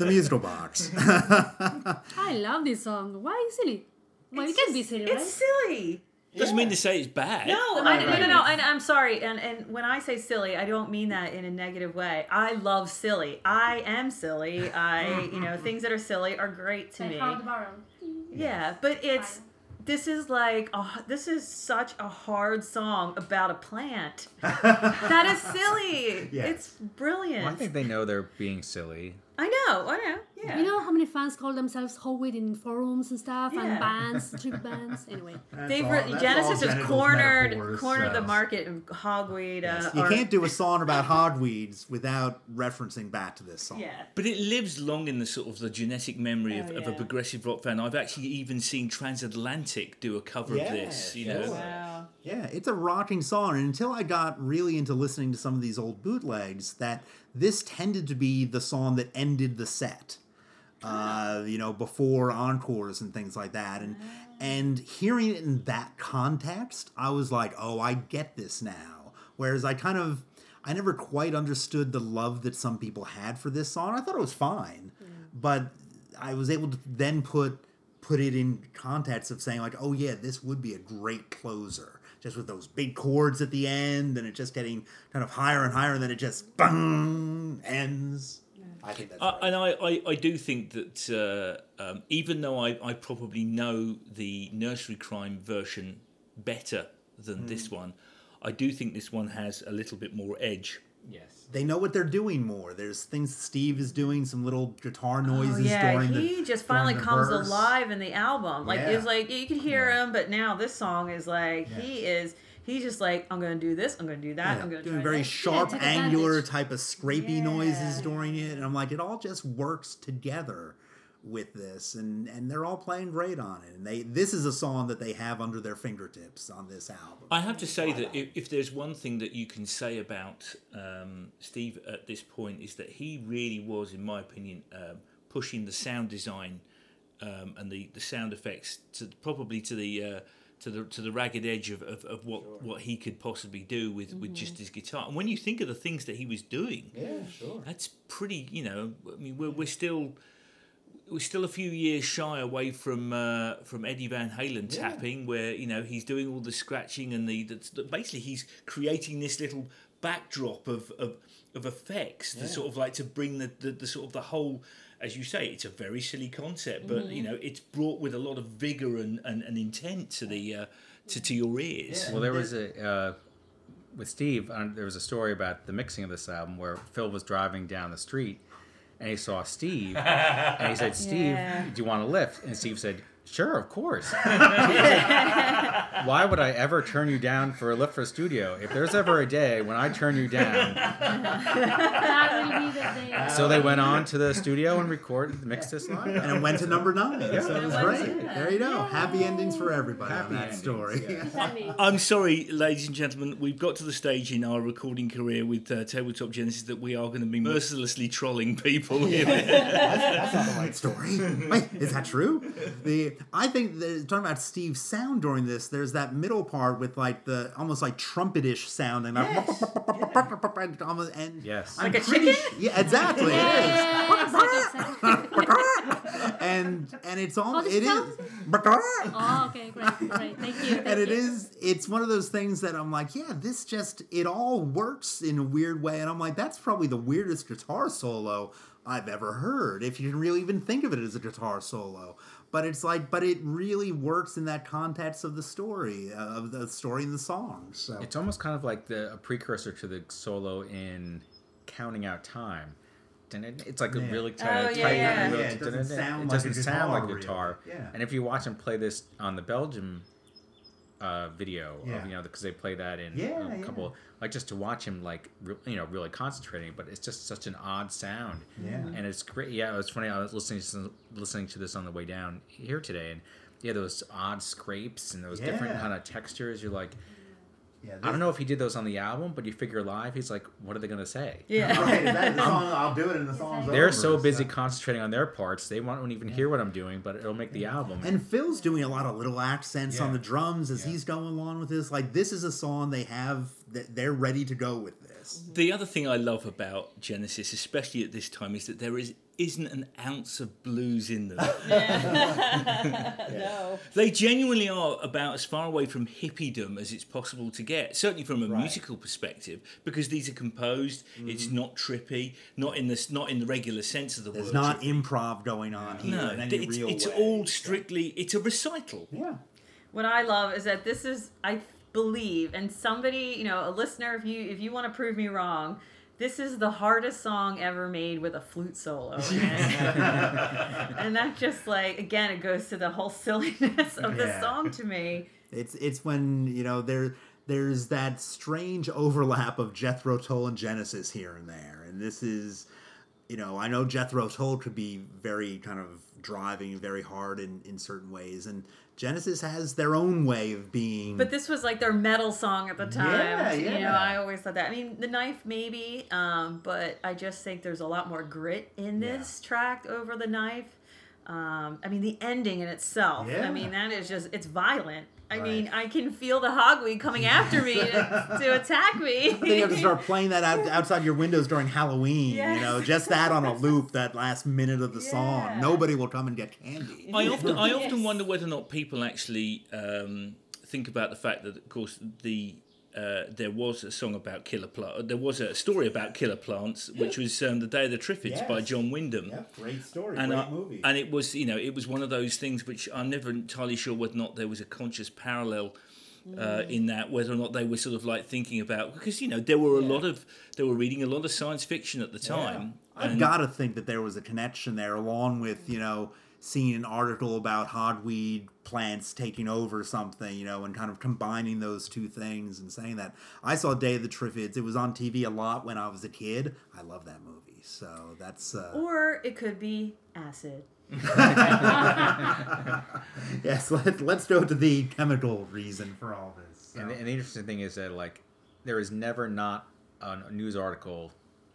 The musical box. [LAUGHS] I love this song. Why is silly? Well, it It's can be just- silly, It's right? silly. Doesn't mean to say it's bad. No, I, right. no, no, no. And I'm sorry. And and when I say silly, I don't mean that in a negative way. I love silly. I am silly. I, you know, [LAUGHS] things that are silly are great to Like me. how the barrel. Yeah, but it's Fine. this is like a, this is such a hard song about a plant. [LAUGHS] that is silly. Yes. It's brilliant. Well, I think they know they're being silly. I know. I know. Yeah. You know how many fans call themselves Hobbit in forums and stuff Yeah. and bands, tribute bands? Anyway. [LAUGHS] They've all- re- that's Genesis has Genesis cornered metaphors, cornered the market of hogweed. Uh, You or- can't do a song about hogweeds without referencing back to this song. Yeah. But it lives long in the sort of the genetic memory of, Oh, of a progressive rock fan. I've actually even seen Transatlantic do a cover of this. Yes, You yes. know, Wow. Yeah, it's a rocking song. And until I got really into listening to some of these old bootlegs, that this tended to be the song that ended the set. Uh, you know, before encores and things like that. And and hearing it in that context, I was like, oh, I get this now. Whereas I kind of I never quite understood the love that some people had for this song. I thought it was fine. But I was able to then put put it in context of saying like, oh yeah, this would be a great closer. Just with those big chords at the end, and it just getting kind of higher and higher, and then it just bang ends. I think that's Uh, right. and I, I, I do think that uh, um, even though I, I probably know the nursery cryme version better than this one, I do think this one has a little bit more edge. Yes. they know what they're doing more. There's things Steve is doing, some little guitar Oh, noises yeah, during the. he just finally comes verse. alive in the album. Like Yeah. it's like you can hear Yeah. him, but now this song is like he is. He's just like I'm gonna do this. I'm gonna do that. Yeah, I'm gonna doing try very this. sharp, angular advantage. type of scrapey noises during it, and I'm like, it all just works together with this, and and they're all playing great on it. And they this is a song that they have under their fingertips on this album. I have to say that if, if there's one thing that you can say about um, Steve at this point is that he really was, in my opinion, um, pushing the sound design um, and the, the sound effects to probably to the uh, to the to the ragged edge of, of, of what, what he could possibly do with, with just his guitar. And when you think of the things that he was doing, Yeah, sure. that's pretty. You know, I mean, we're, we're still we're still a few years shy away from uh, from Eddie Van Halen tapping, where you know he's doing all the scratching and the, the, the basically he's creating this little backdrop of of, of effects to sort of like to bring the, the, the sort of the whole. As you say, it's a very silly concept, but you know it's brought with a lot of vigor and, and, and intent to the uh, to, to your ears. Well, there was a uh, with Steve. Uh, there was a story about the mixing of this album where Phil was driving down the street and he saw Steve and he said, [LAUGHS] "Steve, Yeah. do you want a lift?" And Steve said, "Sure, of course." [LAUGHS] Why would I ever turn you down for a lift for a studio? If there's ever a day when I turn you down, That will be the day. so they went on to the studio and recorded, mixed this live. And it went to number nine, so it was great. There you go. Happy endings for everybody Happy on that endings, story. yeah. [LAUGHS] I'm sorry, ladies and gentlemen, we've got to the stage in our recording career with uh, Tabletop Genesis that we are going to be mercilessly trolling people. here. That's not the right story. Wait, is that true? The I think that talking about Steve's sound during this, there's that middle part with like the almost like trumpetish sound and uh, like [LAUGHS] almost and Yes. I'm Like a pretty chicken? sh- yeah, exactly. It is. Yeah, exactly, exactly. and and it's all Oh, this it sounds- is. [LAUGHS] Oh, okay, great, great. Thank you. Thank and it you. is it's one of those things that i'm like yeah this just it all works in a weird way and i'm like that's probably the weirdest guitar solo i've ever heard if you can really even think of it as a guitar solo but it's like but it really works in that context of the story uh, of the story and the song so It's almost kind of like the a precursor to the solo in Counting Out Time. Dun- dun- It's like a Yeah. really Oh, tight, yeah, tight yeah. real- Yeah, it doesn't dun- dun- sound it like a doesn't sound like guitar, guitar. really. Yeah. And if you watch him play this on the Belgium uh, video, Yeah. of, you know, because they play that in Yeah, a yeah. couple, like just to watch him like re- you know really concentrating, but it's just such an odd sound. Yeah. And it's great. Yeah, it was funny. I was listening to some, listening to this on the way down here today, and yeah, those odd scrapes and those different kind of textures. You're like. Yeah, I don't know if he did those on the album, but you figure live, he's like, what are they gonna say? Yeah. Right, that, the [LAUGHS] song, I'll do it in the song's They're over, so busy concentrating on their parts, they won't even hear what I'm doing, but it'll make the album. And Phil's doing a lot of little accents on the drums as Yeah. he's going along with this. Like this is a song they have that they're ready to go with this. The other thing I love about Genesis, especially at this time, is that there is isn't an ounce of blues in them. [LAUGHS] [LAUGHS] No. They genuinely are about as far away from hippiedom as it's possible to get, certainly from a Right. musical perspective, because these are composed. It's mm-hmm. not trippy, not in the not in the regular sense of the There's word. There's not trippy. improv going on here no, in any it's, real it's way. all strictly. It's a recital. Yeah. what I love is that this is I believe and somebody you know a listener if you if you want to prove me wrong this is the hardest song ever made with a flute solo [LAUGHS] in it. [LAUGHS] and that just like again it goes to the whole silliness of the Yeah. song to me It's it's when you know there there's that strange overlap of Jethro Tull and Genesis here and there, and this is you know I know Jethro Tull could be very kind of driving very hard in in certain ways, and Genesis has their own way of being. but this was like their metal song at the time Yeah, yeah. you know. I always thought that I mean the knife maybe um, but I just think there's a lot more grit in this track over the knife um, I mean the ending in itself Yeah. I mean that is just it's violent I Right. mean I can feel the hogweed coming after me to, to [LAUGHS] attack me then you have to start [LAUGHS] playing that out, outside your windows during Halloween. You know, just that on a [LAUGHS] loop, that last minute of the Yeah. song. Nobody will come and get candy. I often, I often Yes. wonder whether or not people actually um, think about the fact that, of course, the uh, there was a song about killer plant. There was a story about killer plants, which was um, the Day of the Triffids by John Wyndham. great story, And, I, and it was, you know, it was one of those things which I'm never entirely sure whether or not there was a conscious parallel uh, in that, whether or not they were sort of like thinking about because you know there were a lot of they were reading a lot of science fiction at the time. I've got to think that there was a connection there, along with you know seeing an article about hogweed plants taking over something, you know, and kind of combining those two things and saying that. I saw Day of the Triffids. It was on TV a lot when I was a kid. I love that movie, so that's uh, [LAUGHS] or it could be acid [LAUGHS] yes. Let, let's go to the chemical reason for all this. And, the- and the interesting thing is that like there is never not a news article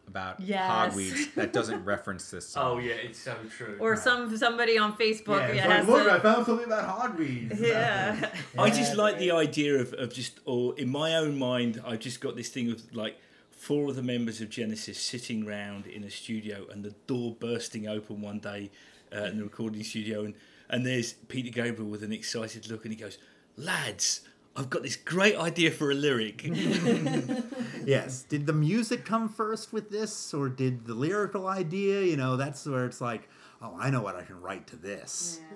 about Yes. hogweeds that doesn't [LAUGHS] reference this song. Oh yeah, it's so true. or some somebody on Facebook Yeah, it's yeah, like, look, to- I found something about hogweeds. [LAUGHS] yeah I just like the idea of, of just, or in my own mind, I've just got this thing of like four of the members of Genesis sitting round in a studio and the door bursting open one day uh, in the recording studio, and, and there's Peter Gabriel with an excited look, and he goes, Lads, I've got this great idea for a lyric. [LAUGHS] [LAUGHS] Yes. Did the music come first with this, or did the lyrical idea? You know, that's where it's like, oh, I know what I can write to this. [LAUGHS]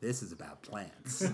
This is about plants, [LAUGHS]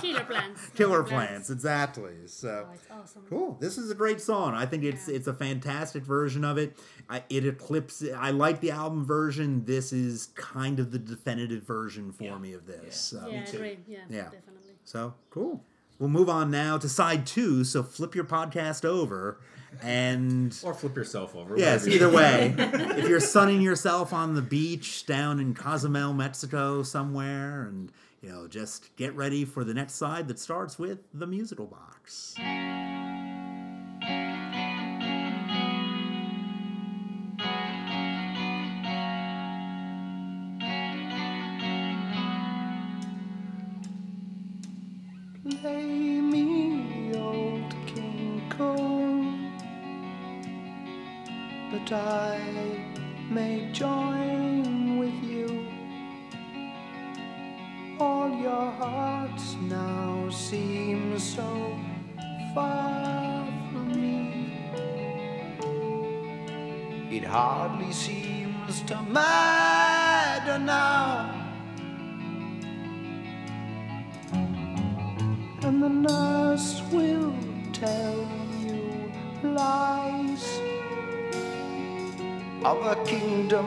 Killer plants. killer plants, exactly. So. Oh, it's awesome. Cool. This is a great song. I think it's it's a fantastic version of it. I, it eclipses. I like the album version. This is kind of the definitive version for me of this. So. Yeah, I agree. Yeah, Yeah. definitely. So cool. We'll move on now to side two. So flip your podcast over, and Or flip yourself over. yes, either way. [LAUGHS] if you're sunning yourself on the beach down in Cozumel, Mexico, somewhere, and you know, just get ready for the next side that starts with the musical box. I may join with you. All your hearts now seem so far from me. It hardly seems to matter of a kingdom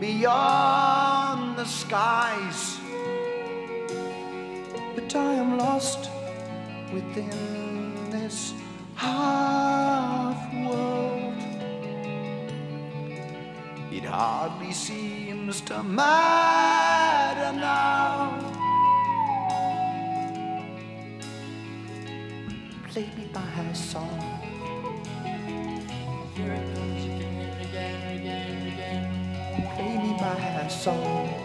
beyond the skies. But I am lost within this half world. It hardly seems to matter now. play me my song. Song.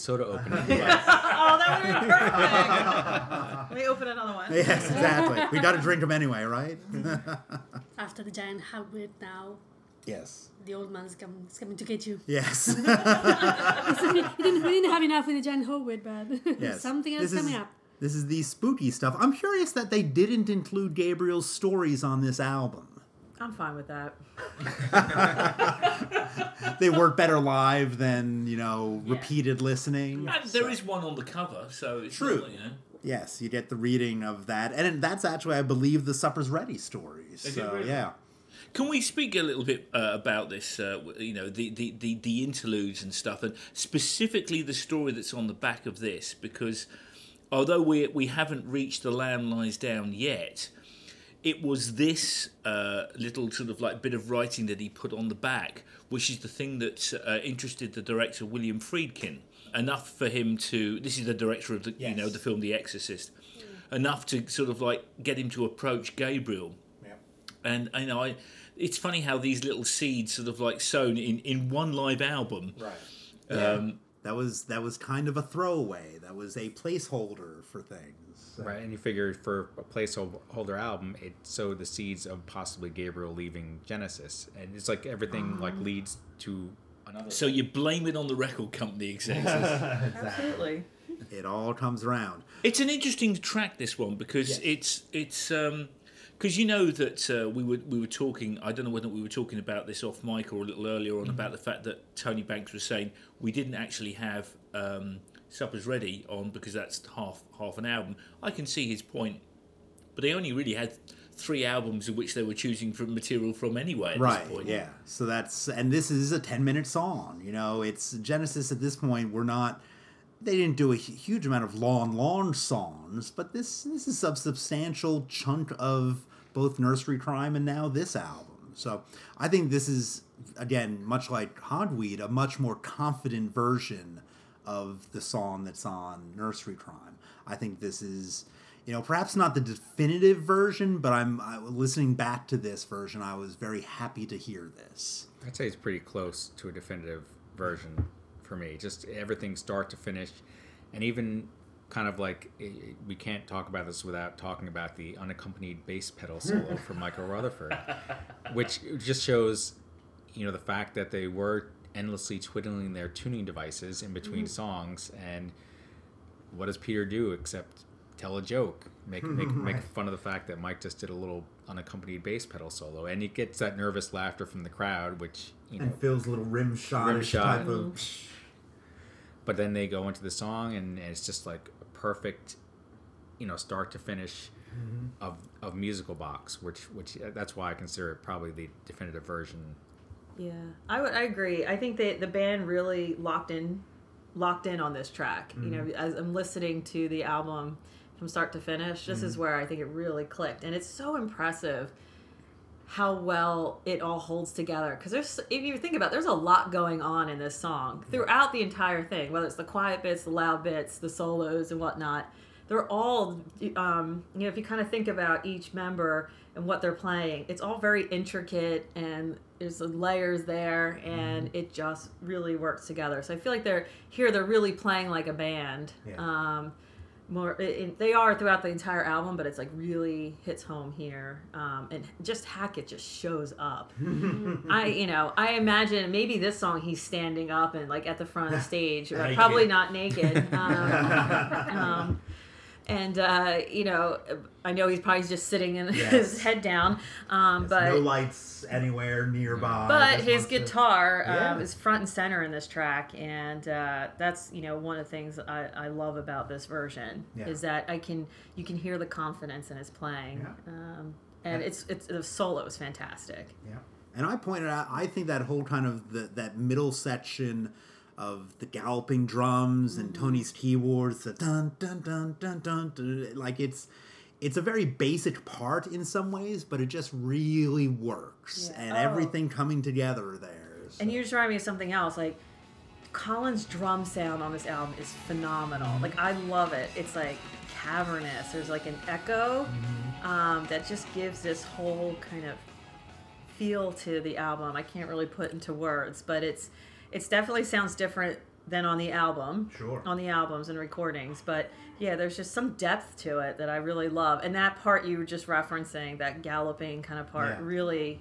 Soda opening. [LAUGHS] oh, that would have been perfect. Let me open another one. Yes, exactly. we got to [LAUGHS] drink them anyway, right? [LAUGHS] After the giant hogweed now, yes. the old man's come, is coming to get you. Yes. he, didn't, we didn't have enough with the giant hogweed, but yes. something else This is- coming up. This is the spooky stuff. I'm curious that they didn't include Gabriel's stories on this album. I'm fine with that. [LAUGHS] They work better live than, you know, repeated listening. And there is one on the cover, so it's True. Not, you know. Yes, you get the reading of that. And that's actually, I believe, the Supper's Ready stories. Is So, really? yeah. Can we speak a little bit uh, about this? Uh, you know, the, the, the, the interludes and stuff, and specifically the story that's on the back of this, because although we we haven't reached the lamb lies down yet, it was this uh, little sort of like bit of writing that he put on the back, which is the thing that uh, interested the director William Friedkin enough for him to. This is the director of the you know the film The Exorcist, enough to sort of like get him to approach Gabriel Yeah. and you know, I, it's funny how these little seeds sort of like sown in, in one live album. Right. Um, That was that was kind of a throwaway. That was a placeholder for things. Right, and you figure for a placeholder album, it sowed the seeds of possibly Gabriel leaving Genesis, and it's like everything like leads to another. so you blame it on the record company [LAUGHS] execs. Absolutely. It all comes around. it's an interesting track, this one, because it's it's because you know that uh, we were we were talking. I don't know whether we were talking about this off mic or a little earlier on about the fact that Tony Banks was saying we didn't actually have um, Suppers Ready on because that's half half an album. I can see his point, but they only really had three albums of which they were choosing from material from anyway. At right This point. yeah so that's and this is a 10 minute song you know it's genesis at this point we're not they didn't do a huge amount of long long songs but this this is a substantial chunk of both nursery cryme and now this album so i think this is again much like hogweed a much more confident version of the song that's on nursery cryme i think this is you know perhaps not the definitive version but i'm I, listening back to this version i was very happy to hear this I'd say it's pretty close to a definitive version for me. Just everything start to finish, and even kind of like we can't talk about this without talking about the unaccompanied bass pedal [LAUGHS] solo from Michael Rutherford, which just shows, you know, the fact that they were endlessly twiddling their tuning devices in between mm. songs, and what does Peter do except tell a joke, make make [LAUGHS] make fun of the fact that Mike just did a little unaccompanied bass pedal solo, and he gets that nervous laughter from the crowd, which you know phil's little rim shot Rim shot. type of but then they go into the song and it's just like a perfect you know start to finish mm-hmm. of, of musical box which which that's why i consider it probably the definitive version Yeah, I would. I agree. I think that the band really locked in, locked in on this track. You know, as I'm listening to the album from start to finish, this is where I think it really clicked, and it's so impressive how well it all holds together. Because there's, if you think about, it, there's a lot going on in this song throughout the entire thing. Whether it's the quiet bits, the loud bits, the solos, and whatnot. They're all, um, you know, if you kind of think about each member and what they're playing, it's all very intricate and there's the layers there, and it just really works together. So I feel like they're here. They're really playing like a band. Yeah. Um, more, it, it- they are throughout the entire album, but it's like really hits home here. Um, and just Hackett just shows up. [LAUGHS] I, you know, I imagine maybe this song he's standing up and like at the front of the [LAUGHS] stage, probably not naked. Um, [LAUGHS] um, and uh, you know, I know he's probably just sitting in [LAUGHS] Yes. his head down. Um, but no lights anywhere nearby but his wants to- guitar Yeah. um, is front and center in this track, and uh, that's you know one of the things I, I love about this version Yeah. is that I can you can hear the confidence in his playing, Yeah. um, and it's it's the solo is fantastic. Yeah. And I pointed out, I think that whole kind of the, that middle section of the galloping drums and Mm-hmm. Tony's keyboards, the dun dun dun dun dun, dun like it's it's a very basic part in some ways, but it just really works, Yeah. and Oh. everything coming together there. so- And you just remind me of something else, like Collins' drum sound on this album is phenomenal. Like I love it. It's like cavernous. There's like an echo um, that just gives this whole kind of feel to the album. I can't really put into words, but it's it's definitely sounds different than on the album. Sure. On the albums and recordings, but yeah, there's just some depth to it that I really love. And that part you were just referencing, that galloping kind of part, Yeah. really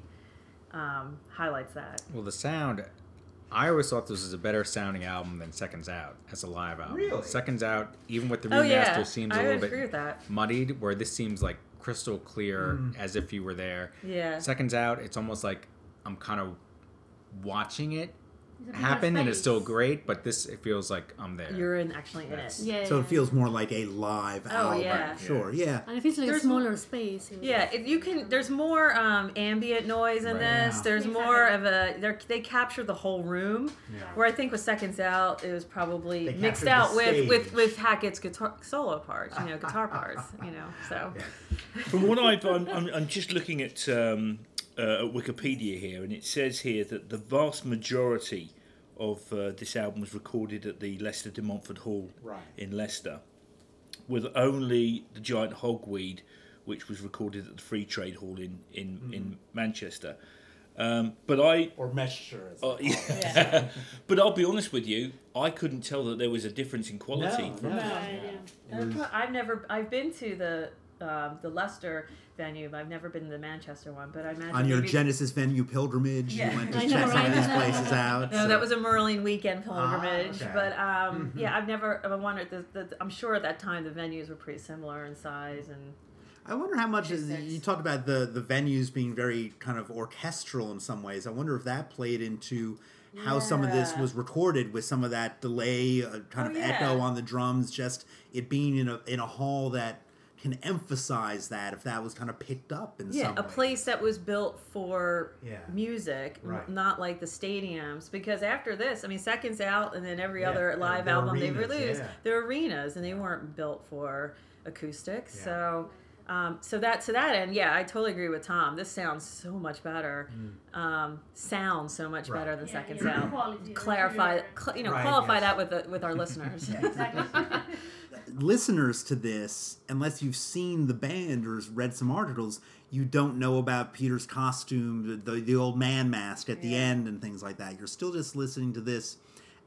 um, highlights that. well the sound i always thought this was a better sounding album than seconds out as a live album Really? seconds out even with the Oh remaster yeah, seems I a little bit agree with that. muddied where this seems like crystal clear as if you were there Yeah. seconds out it's almost like i'm kind of watching it It's a bigger happen and it's still great but this it feels like i'm there You're in actually in it. Yeah. so yeah. it feels more like a live Oh, album. yeah. Sure, yeah. And it feels like There's- a smaller space. Yeah, if you can, there's more um, ambient noise in Right. this. Yeah. There's Exactly. more of a. they're- They capture the whole room. Yeah. Where I think with Seconds Out, it was probably They mixed captured out with, with stage. with Hackett's guitar solo parts. You know, guitar [LAUGHS] parts. You know, so [LAUGHS] From what I've, I'm, I'm, I'm just looking at, um, uh, at Wikipedia here, and it says here that the vast majority of uh, this album was recorded at the Leicester de Montfort Hall Right. in Leicester, with only the Giant Hogweed, which was recorded at the Free Trade Hall in in, in Manchester. Um, but I, Or mesher. as uh, they call it. [LAUGHS] yeah. but I'll be honest with you, I couldn't tell that there was a difference in quality. No, from no. Right, yeah. And I've never. I've been to the um, the Leicester venue, I've never been to the Manchester one. But I imagine On your Genesis venue pilgrimage, Yeah. you went [LAUGHS] to know, check some of these places out. No, so- that was a Marillion weekend pilgrimage. Ah, okay. But um, yeah, I've never. I wondered. The, the, I'm sure at that time the venues were pretty similar in size and. I wonder how much is, you talked about the the venues being very kind of orchestral in some ways. I wonder if that played into how some of this was recorded with some of that delay, uh, kind Oh, of yeah. echo on the drums, just it being in a in a hall that can emphasize that if that was kind of picked up in Yeah, some a way. place that was built for Yeah. music, n- Right. not like the stadiums. Because after this, I mean, Seconds Out, and then every Yeah, other live they're album they've released, yeah. they're arenas, and they weren't built for acoustics. Yeah. So, um, so that to that end, yeah, I totally agree with Tom. This sounds so much better. Um, sounds so much Mm. Right. better than Yeah, Seconds yeah, Out. quality, Clarify, cl- you know, Right, qualify yes. that with the, with our listeners. [LAUGHS] [LAUGHS] listeners to this, unless you've seen the band or read some articles, you don't know about Peter's costume, the, the old man mask at the end, and things like that. You're still just listening to this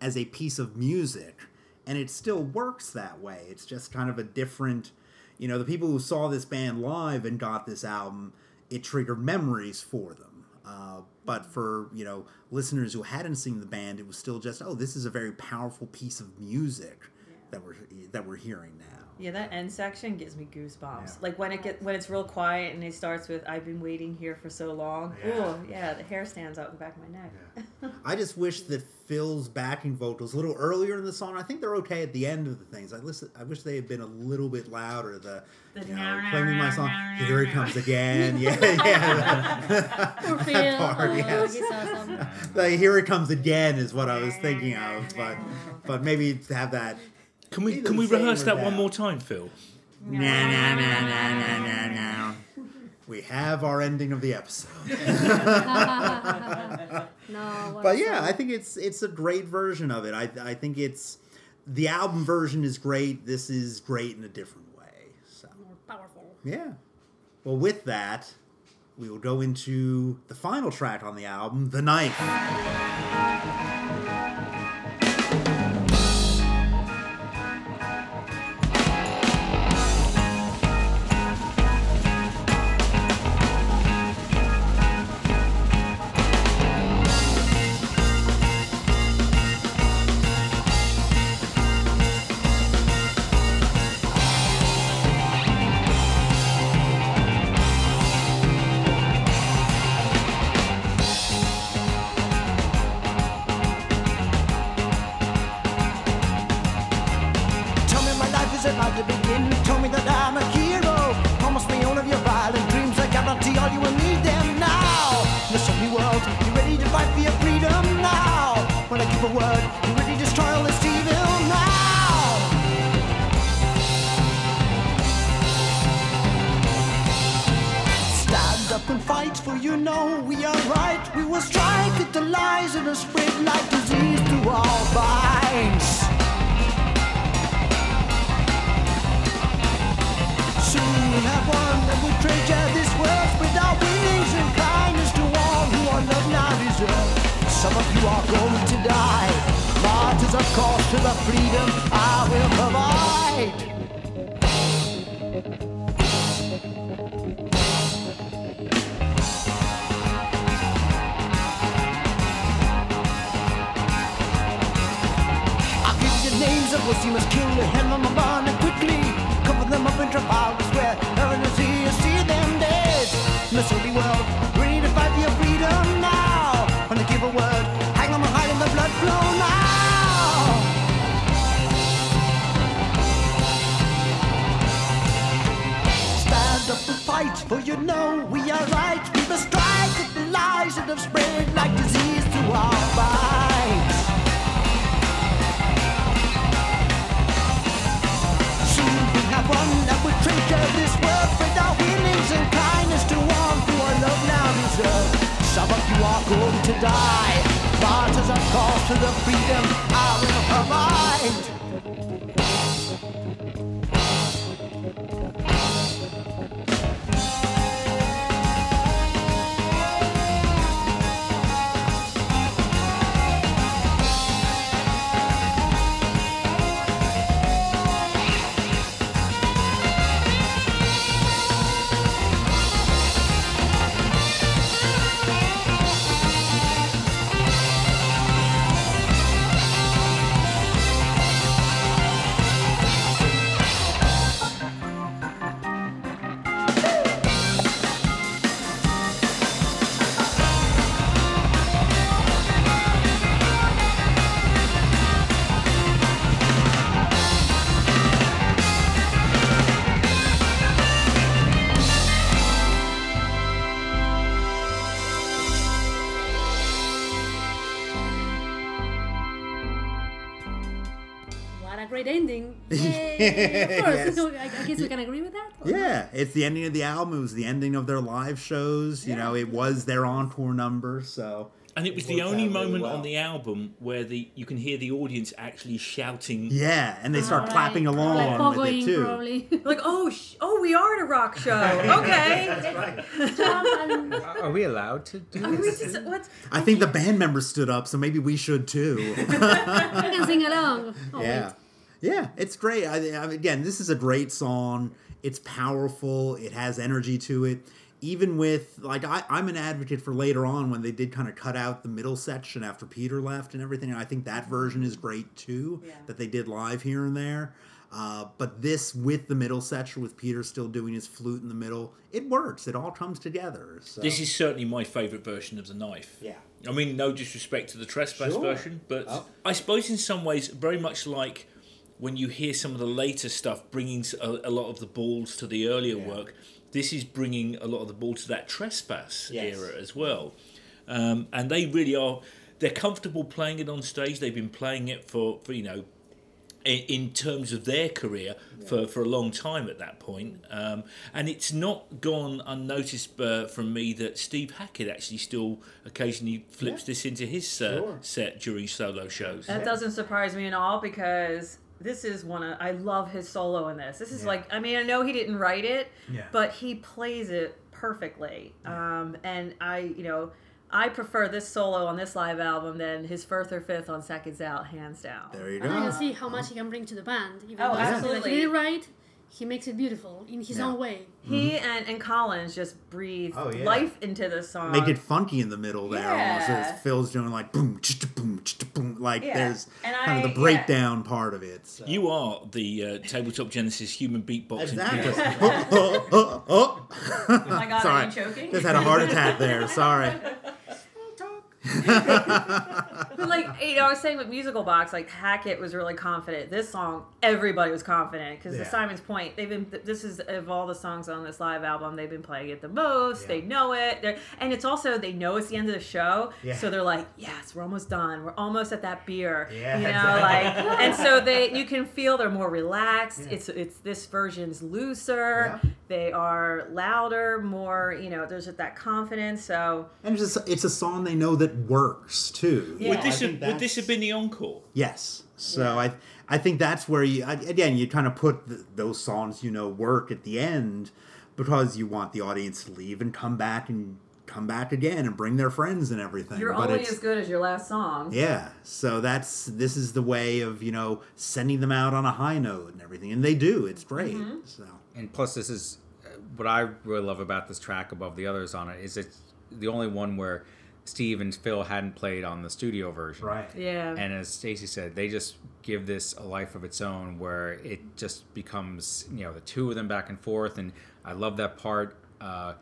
as a piece of music, and it still works that way. It's just kind of a different, you know, the people who saw this band live and got this album, it triggered memories for them. Uh, but for you know listeners who hadn't seen the band, it was still just oh, this is a very powerful piece of music that we're that we're hearing now. Yeah, that end section gives me goosebumps. Yeah. Like when it get when it's real quiet and it starts with "I've been waiting here for so long." Yeah. Oh, yeah, the hair stands out in the back of my neck. [LAUGHS] I just wish that Phil's backing vocals a little earlier in the song. I think they're okay at the end of the things. I listen. I wish they had been a little bit louder. The, The you know, now, claiming now, my song. Here it comes again. [LAUGHS] Yeah, yeah. [LAUGHS] That part, oh, yes. awesome. Like, here it comes again is what I was thinking of, but but maybe to have that. Can we Either can we rehearse or that one more time, Phil? Nah, nah, nah, nah, nah, nah, nah. We have our ending of the episode. [LAUGHS] [LAUGHS] No, but yeah. I think it's it's a great version of it. I I think it's the album version is great. This is great in a different way. So more powerful. yeah. Well, with that, we will go into the final track on the album, "The Knife." Is about to begin. Tell me that I'm a hero. Promise me all of your violent dreams. I guarantee all you will need them now. Listen, me world, you ready to fight for your freedom now? When I give a word, you ready to destroy all this evil now? Stand up and fight, for you know we are right. We will strike at the lies are spread like disease to our minds. Some of you are going to die. Martyrs of course to the freedom I will provide. I'll give you names of what you must kill and hand them and quickly cover them up in Trafalgar Misery world, ready to fight for your freedom now. They give a word, hang them high in the blood flow now. Stand up and fight, for you know we are right. We must strike at the lies that have spread like disease to our minds. Deserve. Some of you are going to die. Martyrs of course to the freedom I will provide. Yes. So I, I guess we can agree with that. or not? Yeah, it's the ending of the album. It was the ending of their live shows. You know, it was their encore number. So And it was the only moment well. on the album where the you can hear the audience actually shouting. yeah, and they start Alright. clapping Like along with it too. probably. [LAUGHS] Like, oh, sh- oh, we are at a rock show. [LAUGHS] Okay. [LAUGHS] Jump and- Are we allowed to do Wait, this? is it- what's- I think the band members stood up, so maybe we should too. you can sing along. Oh, yeah, wait. Yeah, it's great. I, I again, this is a great song. It's powerful. It has energy to it. Even with like, I, I'm an advocate for later on when they did kind of cut out the middle section after Peter left and everything. And I think that version is great too. Yeah. That they did live here and there. Uh, but this with the middle section with Peter still doing his flute in the middle, it works. It all comes together. So. This is certainly my favourite version of the knife. yeah. I mean, no disrespect to the trespass Sure. version, but Oh. I suppose in some ways, very much like when you hear some of the later stuff bringing a lot of the balls to the earlier Yeah. work, this is bringing a lot of the ball to that trespass Yes. era as well. Um, and they really are, they're comfortable playing it on stage. They've been playing it for, for you know, in, in terms of their career for, for a long time at that point. Um, and it's not gone unnoticed uh, from me that Steve Hackett actually still occasionally flips this into his uh, Sure. set during solo shows. That doesn't surprise me at all because this is one of I love his solo in this. This is Yeah. like I mean I know he didn't write it, Yeah. but he plays it perfectly. Um, and I you know I prefer this solo on this live album than his fourth or fifth on Seconds Out, hands down. There you go. And then you go. see how much he can bring to the band. Even Oh, absolutely. That he didn't write, he makes it beautiful in his Yeah. own way. He and, and Collins just breathe Oh, yeah. life into the song. Make it funky in the middle there. Almost Yeah. as Phil's doing like boom, ch boom, ch boom. Like Yeah. there's And kind of I- the yeah. breakdown part of it. So. You are the uh, Tabletop Genesis human beatboxing. Exactly. hero. [LAUGHS] [LAUGHS] oh, oh, oh, oh. Oh my god, Sorry. are you choking? Just had a heart attack there. Sorry. [LAUGHS] But like you know, I was saying with musical box, like Hackett was really confident. This song, everybody was confident because Yeah. to Simon's point, they've been. This is of all the songs on this live album, they've been playing it the most. Yeah. They know it, They're, and it's also they know it's the end of the show, Yeah. so they're like, yes, we're almost done. We're almost at that beer, Yeah, you know, exactly. like, and so they [LAUGHS] you can feel they're more relaxed. It's it's this version's looser. They are louder, more you know. There's that confidence. So And it's just, it's a song they know that works too. Yeah. Would this have, would this have been the encore? Yes. So I I think that's where you again you kind of put th those songs you know work at the end because you want the audience to leave and come back and come back again and bring their friends and everything. you're but only it's, as good as your last song. Yeah. So that's this is the way of, you know, sending them out on a high note and everything. And they do. It's great. Mm-hmm. So And plus, this is uh, what I really love about this track above the others on it is it's the only one where Steve and Phil hadn't played on the studio version. Right. Yeah. And as Stacy said, they just give this a life of its own where it just becomes, you know, the two of them back and forth. And I love that part uh,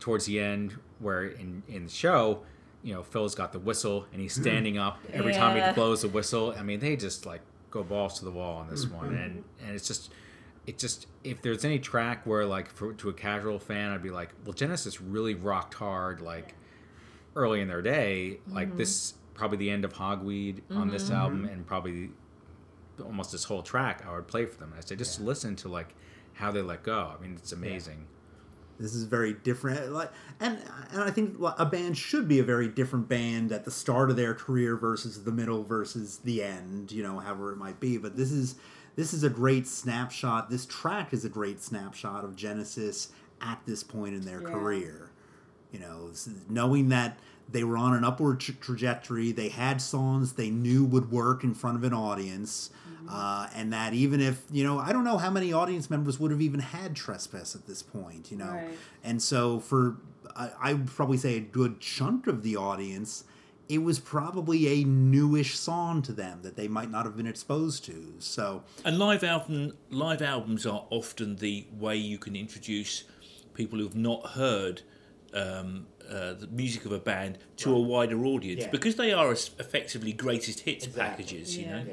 towards the end where in, in the show, you know, Phil's got the whistle and he's standing up every time he blows the whistle. I mean, they just like go balls to the wall on this one. And, and it's just, it just, if there's any track where like for, to a casual fan, I'd be like, well, Genesis really rocked hard, like, early in their day, like mm-hmm. this probably the end of Hogweed on this mm-hmm. album, and probably almost this whole track I would play for them. I say just listen to like how they let go. I mean, it's amazing. this is very different like and and I think a band should be a very different band at the start of their career versus the middle versus the end, you know, however it might be. But this is this is a great snapshot. This track is a great snapshot of Genesis at this point in their Yeah. career. You know, knowing that they were on an upward tra- trajectory, they had songs they knew would work in front of an audience, uh, and that even if you know, I don't know how many audience members would have even had Trespass at this point, you know, Right. and so for I, I would probably say a good chunk of the audience. It was probably a newish song to them that they might not have been exposed to. So And live album live albums are often the way you can introduce people who've not heard um, uh, the music of a band to a wider audience Yeah. because they are es- effectively greatest hits Exactly. packages. You Yeah. know,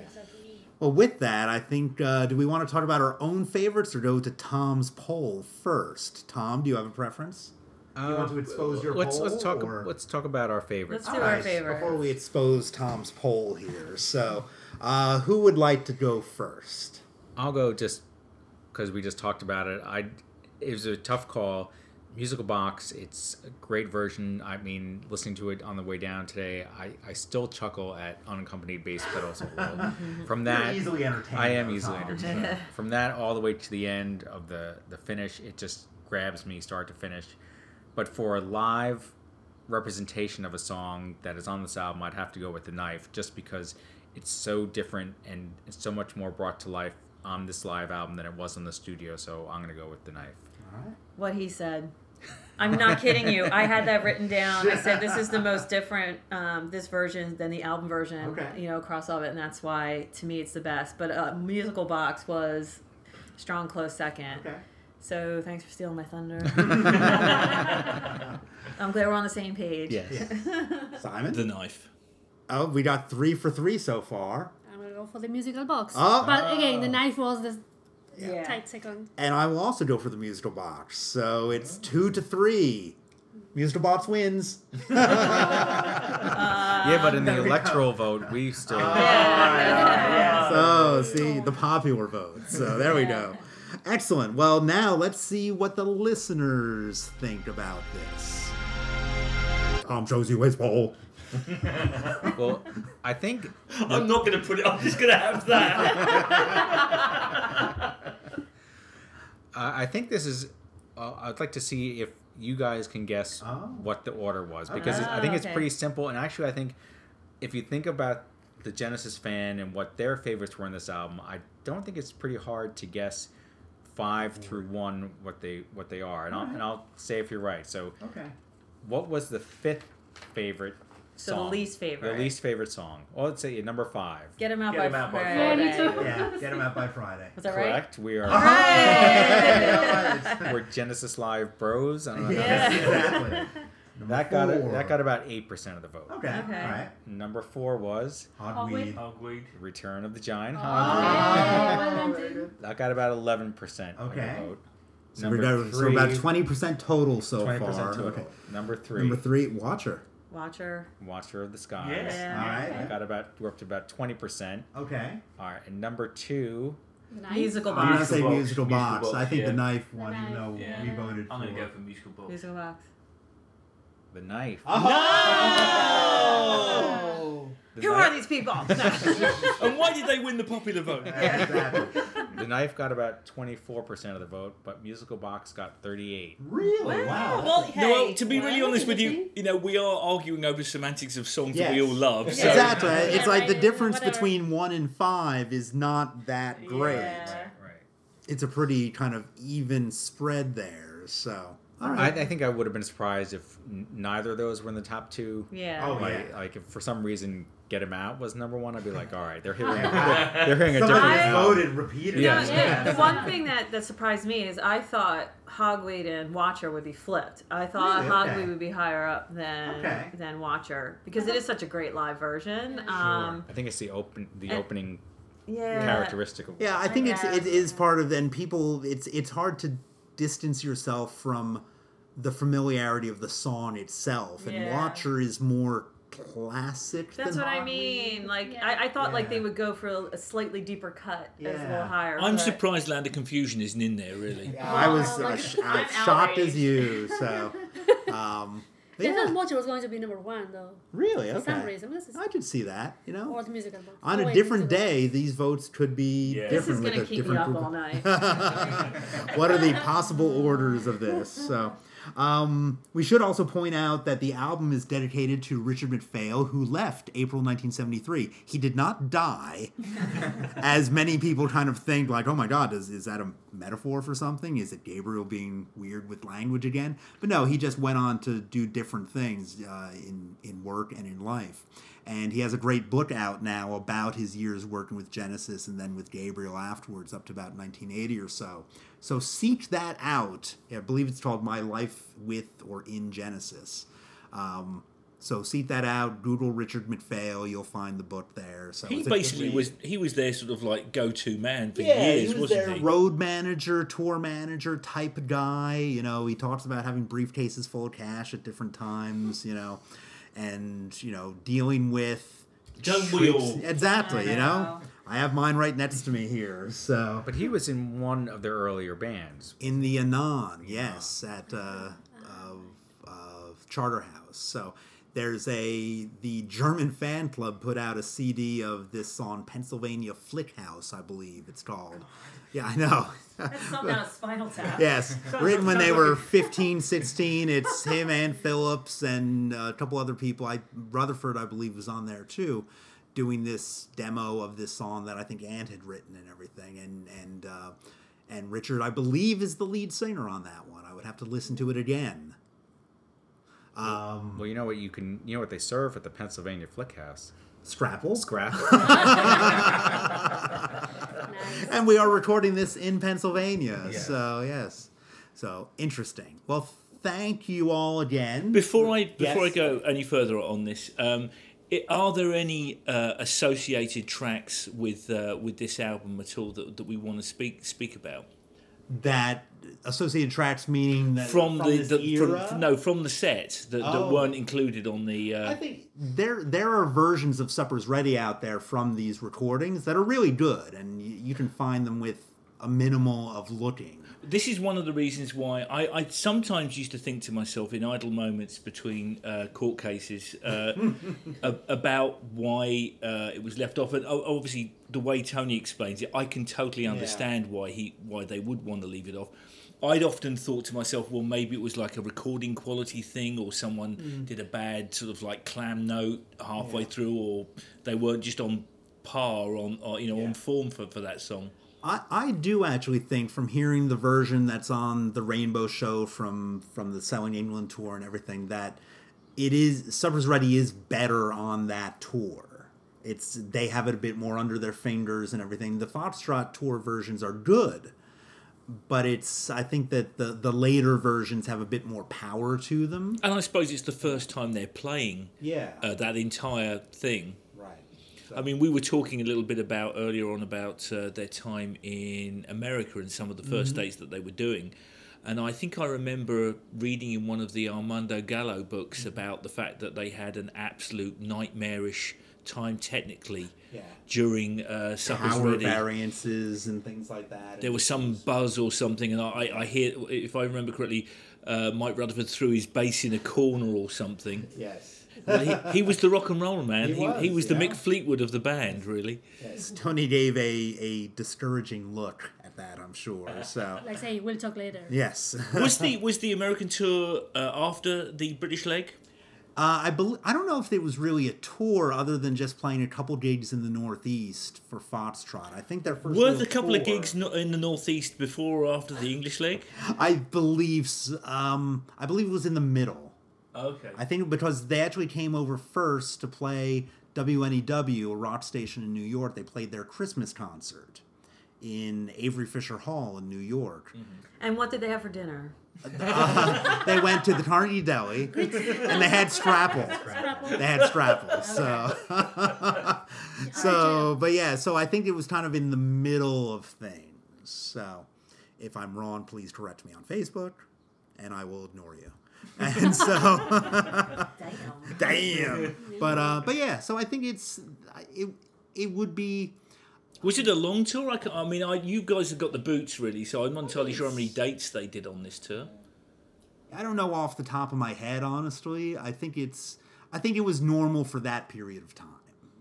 Well, with that, I think, uh, do we want to talk about our own favorites or go to Tom's poll first? Tom, do you have a preference? you want to expose your let's poll? let's talk or- let's talk about our favorites. Let's do All our right, favorites. Before we expose Tom's poll here, so uh, who would like to go first? I'll go just because we just talked about it. I it was a tough call. Musical Box, it's a great version. I mean, listening to it on the way down today, I, I still chuckle at unaccompanied bass pedal solo. [LAUGHS] From that, easily entertained, I am easily Tom. entertained. [LAUGHS] From that all the way to the end of the the finish, it just grabs me start to finish. But for a live representation of a song that is on this album, I'd have to go with the knife, just because it's so different and it's so much more brought to life on this live album than it was in the studio. So I'm gonna go with the knife. What he said. I'm not kidding you. I had that written down. I said this is the [LAUGHS] most different um, this version than the album version. Okay. You know, across all of it, and that's why to me it's the best. But uh, musical box was strong close second. Okay. So thanks for stealing my thunder. [LAUGHS] [LAUGHS] I'm glad we're on the same page. Yes. Simon? The knife. oh, we got three for three so far. I'm gonna go for the musical box. Oh. But again, the knife was the Yeah. tight second. And I will also go for the musical box. So it's two to three. Musical box wins. [LAUGHS] yeah, but in the electoral vote, we still. [LAUGHS] So, see, the popular vote. So, there we go. Excellent. Well, now let's see what the listeners think about this. Tom shows you his poll. Well, I think I'm not going to put it. I'm just going to have that. [LAUGHS] I I think this is. Uh, I'd like to see if you guys can guess Oh. what the order was because I Oh, think it's okay. pretty simple. And actually, I think if you think about the Genesis fan and what their favorites were in this album, I don't think it's pretty hard to guess five through one what they what they are. And I'll and I'll say if you're right. So, Okay. what was the fifth favorite? So the least favorite. The least favorite song. Well, let's say number five. Get him out Get by 'em out by Friday. Yeah. Yeah, get him out by Friday. Was that right? Correct. We are. Right. We're Genesis Live Bros. I don't know. Yeah. exactly. That got it. four. That got about eight percent of the vote. Okay. Okay. All right. Number four was Hogweed. Hogweed. Return of the Giant Oh, Hog. Oh, yeah, well done, Tim. That got about eleven percent of Okay. the vote. So, we're down- so about 20% total so Twenty far. percent total. Okay. Number three, Number three, Watcher. Watcher. Watcher of the Skies. Yes. Yeah. All right. That got about we're up to about twenty percent. Okay. All right, and number two, knife. Musical I'm gonna box. say box, musical musical box. box, I think yeah. the knife The one, even knife. though Yeah. we voted I'm for. going to go for musical box. Musical box. the knife. Oh! The Who knife, are these people? [LAUGHS] and why did they win the popular vote? exactly. The knife got about twenty four percent of the vote, but Musical Box got thirty eight. Really? Wow. well, No, well, to be really honest with you, you know, we are arguing over semantics of songs that we all love. So Exactly. Yeah, It's like the difference whatever. between one and five is not that great. Yeah. Right. It's a pretty kind of even spread there. So, all I. I think I would have been surprised if n- neither of those were in the top two. Yeah. Oh, like, yeah. like if for some reason Get Him Out was number one, I'd be like, all right, they're hearing, [LAUGHS] they're, they're hearing a Somebody different I- voted repeatedly. Yeah. Yeah, yeah. The one thing that, that surprised me is I thought Hogweed and Watcher would be flipped. I thought Really? Hogweed would be higher up than Okay. than Watcher because it is such a great live version. Um, I think it's the open the And- opening yeah. characteristic of Yeah, I think it's it guess. is part of and people it's it's hard to distance yourself from the familiarity of the song itself. And Yeah. Watcher is more classic That's than what I Hogweed. mean. Like Yeah. I, I thought like they would go for a, a slightly deeper cut, as a Yeah. little higher. I'm but- surprised Land of Confusion isn't in there, really. I was Well, uh, like, [LAUGHS] sh- I'm as shocked as you. [LAUGHS] So, um, but I thought yeah, was going to be number one though. really For some reason. This is I could see that. You know, or the musical box. on Oh, a wait, different musical box. day, these votes could be Yeah. This is different gonna with a keep me up all night. [LAUGHS] what are the possible orders of this? So, um, we should also point out that the album is dedicated to Richard Macphail, who left April 1973. He did not die, [LAUGHS] as many people kind of think, like, oh my God, is, is that a metaphor for something? Is it Gabriel being weird with language again? But no, he just went on to do different things uh, in, in work and in life. And he has a great book out now about his years working with Genesis and then with Gabriel afterwards, up to about 1980 or so. So seek that out. I believe it's called My Life with or in Genesis. Um, so seek that out. Google Richard Macphail. You'll find the book there. So He it's a good basically was he was their sort of like go to man for Yeah, years, he was wasn't their he? road manager, tour manager type guy. You know, he talks about having briefcases full of cash at different times. You know, and you know dealing with Don't we tricks- all? Exactly. I You know, know. I have mine right next to me here. So But he was in one of their earlier bands. in the Anon, yes, at uh, of, of Charterhouse. So there's a the German fan club put out a CD of this song Pennsylvania Flick House, I believe it's called. Yeah, I know. That's something out of Spinal Tap. yes, [LAUGHS] written when they were 15, 16. It's him and Phillips and a couple other people. I Rutherford, I believe, was on there too, doing this demo of this song that I think Ant had written and everything. And and uh, and Richard, I believe, is the lead singer on that one. I would have to listen to it again. Um, Well, you know what you can, you know what they serve at the Pennsylvania Flick House? Scrapple. Scrap. [LAUGHS] [LAUGHS] And we are recording this in Pennsylvania. So yes, so interesting. Well, thank you all again. Before I before I go any further on this, um, it, are there any uh, associated tracks with uh, with this album at all that, that we want to speak speak about that associated tracks meaning that from, the, the era? from, no from the set that, that Oh. weren't included on the? Uh, I think there there are versions of Supper's Ready out there from these recordings that are really good, and you, you can find them with a minimal of looking. this is one of the reasons why I, I sometimes used to think to myself in idle moments between uh, court cases uh, [LAUGHS] a- about why uh, it was left off. And obviously, the way Tony explains it, I can totally understand why he why they would want to leave it off. I'd often thought to myself, well, maybe it was like a recording quality thing, or someone mm. did a bad sort of like clam note halfway through, or they weren't just on par on, or, you know, on form for, for that song. I, I do actually think from hearing the version that's on the Rainbow Show from from the Selling England tour and everything that it is Supper's Ready is better on that tour. It's they have it a bit more under their fingers and everything. The Foxtrot tour versions are good, but it's I think that the the later versions have a bit more power to them. And I suppose it's the first time they're playing Yeah. uh, that entire thing. right. I mean, we were talking a little bit about earlier on about uh, their time in America and some of the 1st dates that they were doing. And I think I remember reading in one of the Armando Gallo books about the fact that they had an absolute nightmarish time technically Yeah. during uh, Supper's Power Ready. variances and things like that. There was some buzz or something, and I, I hear, if I remember correctly, uh, Mike Rutherford threw his bass in a corner or something. yes. Well, he, he was the rock and roll man. [LAUGHS] He He, he, was, was the yeah. Mick Fleetwood of the band, really. Yes, Tony gave a, a discouraging look at that, I'm sure. So, Like say, we'll talk later. yes. Was the [LAUGHS] was the American tour uh, after the British leg? Uh, I bel I don't know if it was really a tour other than just playing a couple gigs in the Northeast for Foxtrot. I think their first Were the couple of gigs in the northeast before or after the English leg? I believe um, I believe it was in the middle. Okay. I think because they actually came over first to play WNEW, a rock station in New York. They played their Christmas concert in Avery Fisher Hall in New York. And what did they have for dinner? [LAUGHS] They went to the Carnegie Deli and they had Scrapple. They had Scrapple. So, [LAUGHS] so, but yeah, so I think it was kind of in the middle of things. So, if I'm wrong, please correct me on Facebook, and I will ignore you. And so, [LAUGHS] Damn. damn. But uh, but yeah, so I think it's it. It would be Was it a long tour? I, ca- I mean, I, you guys have got the boots really, so I'm not entirely sure how many dates they did on this tour. I don't know off the top of my head, honestly. I think it's I think it was normal for that period of time.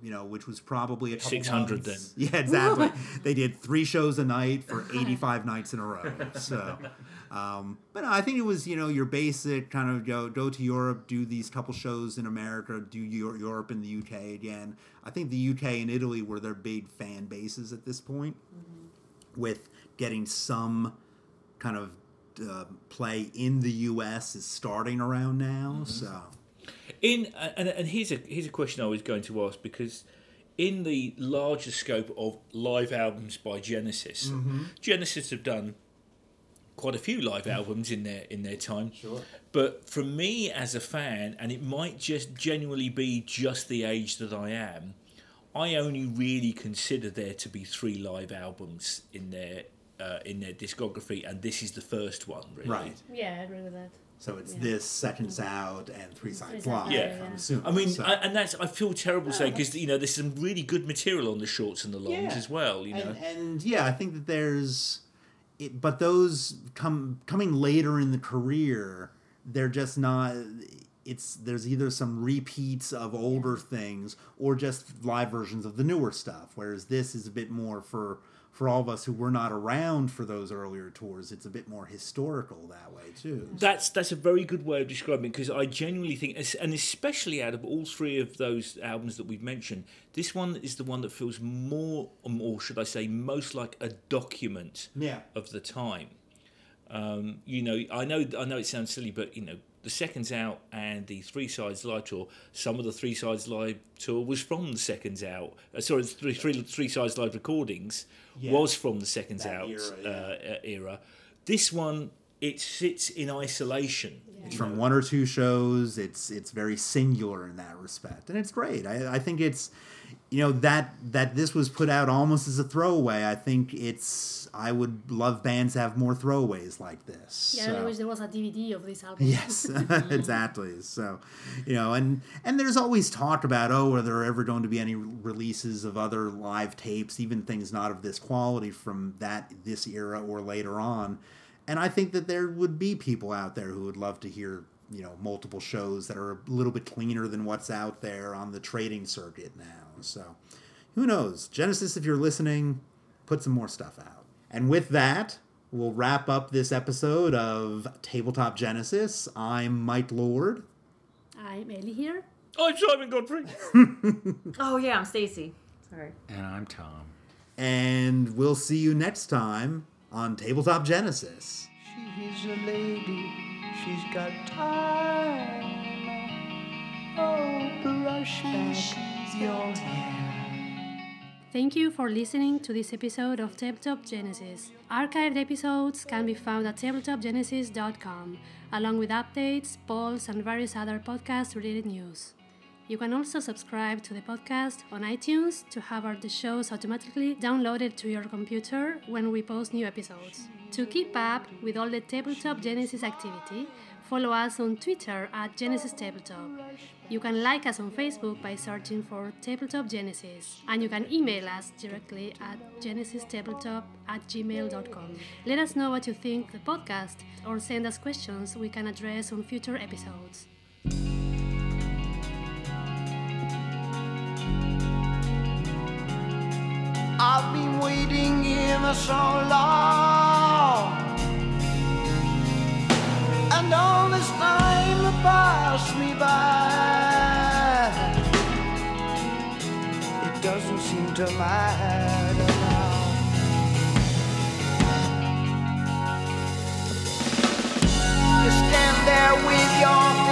You know, which was probably a couple 600 months. Yeah, exactly. [LAUGHS] they did three shows a night for [LAUGHS] 85 nights in a row. So, um, but no, I think it was you know your basic kind of go go to Europe, do these couple shows in America, do Eu- Europe and the UK again. I think the UK and Italy were their big fan bases at this point, with getting some kind of uh, play in the U.S. is starting around now. So In and, and here's a here's a question I was going to ask because in the larger scope of live albums by Genesis, Genesis have done quite a few live albums in their in their time. Sure. But for me as a fan, and it might just genuinely be just the age that I am, I only really consider there to be three live albums in their uh, in their discography, and this is the first one. Really. Right. Yeah, I agree with that. So it's this, Seconds Out, and Three Sides Sides Live. Yeah. I'm assuming. I mean, So- I, and that's I feel terrible saying because you know there's some really good material on the shorts and the longs Yeah. as well. You know, and, and yeah, I think that there's, it, but those come coming later in the career, they're just not. It's there's either some repeats of older things or just live versions of the newer stuff. Whereas this is a bit more for for all of us who were not around for those earlier tours. It's a bit more historical that way too. That's that's a very good way of describing it because I genuinely think, and especially out of all three of those albums that we've mentioned, this one is the one that feels more, or should I say, most like a document Yeah. of the time. Um, you know, I know, I know it sounds silly, but you know, the seconds out and the three sides live tour. Some of the three sides live tour was from the seconds out. Uh, sorry, the three, three three sides live recordings Yeah. was from the seconds That out era, uh, uh, era. This one, it sits in isolation. It's from one or two shows. It's it's very singular in that respect, and it's great. I, I think it's, you know, that that this was put out almost as a throwaway. I think it's. I would love bands to have more throwaways like this. Yeah, so. I wish there was a DVD of this album. Yes, [LAUGHS] [LAUGHS] exactly. So, you know, and and there's always talk about oh, are there ever going to be any releases of other live tapes, even things not of this quality from that this era or later on. And I think that there would be people out there who would love to hear, you know, multiple shows that are a little bit cleaner than what's out there on the trading circuit now. So, who knows? Genesis, if you're listening, put some more stuff out. And with that, we'll wrap up this episode of Tabletop Genesis. I'm Mike Lord. I'm Ellie here. I'm Simon Godfrey. [LAUGHS] Oh yeah, I'm Stacy. Sorry. And I'm Tom. And we'll see you next time on Tabletop Genesis. She's a lady, she's got time. Oh, brush back Thank you for listening to this episode of Tabletop Genesis. Archived episodes can be found at tabletopgenesis.com, along with updates, polls, and various other podcast related news. You can also subscribe to the podcast on iTunes to have our the shows automatically downloaded to your computer when we post new episodes. To keep up with all the Tabletop Genesis activity, follow us on Twitter at Genesis Tabletop. You can like us on Facebook by searching for Tabletop Genesis, and you can email us directly at genesistabletop at gmail.com. Let us know what you think of the podcast or send us questions we can address on future episodes. I've been waiting here so long. And all this time will pass me by. It doesn't seem to matter now. You stand there with your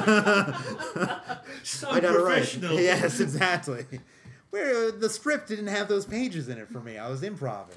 [LAUGHS] So I got it right. Yes, exactly. Where uh, the script didn't have those pages in it for me. I was improving.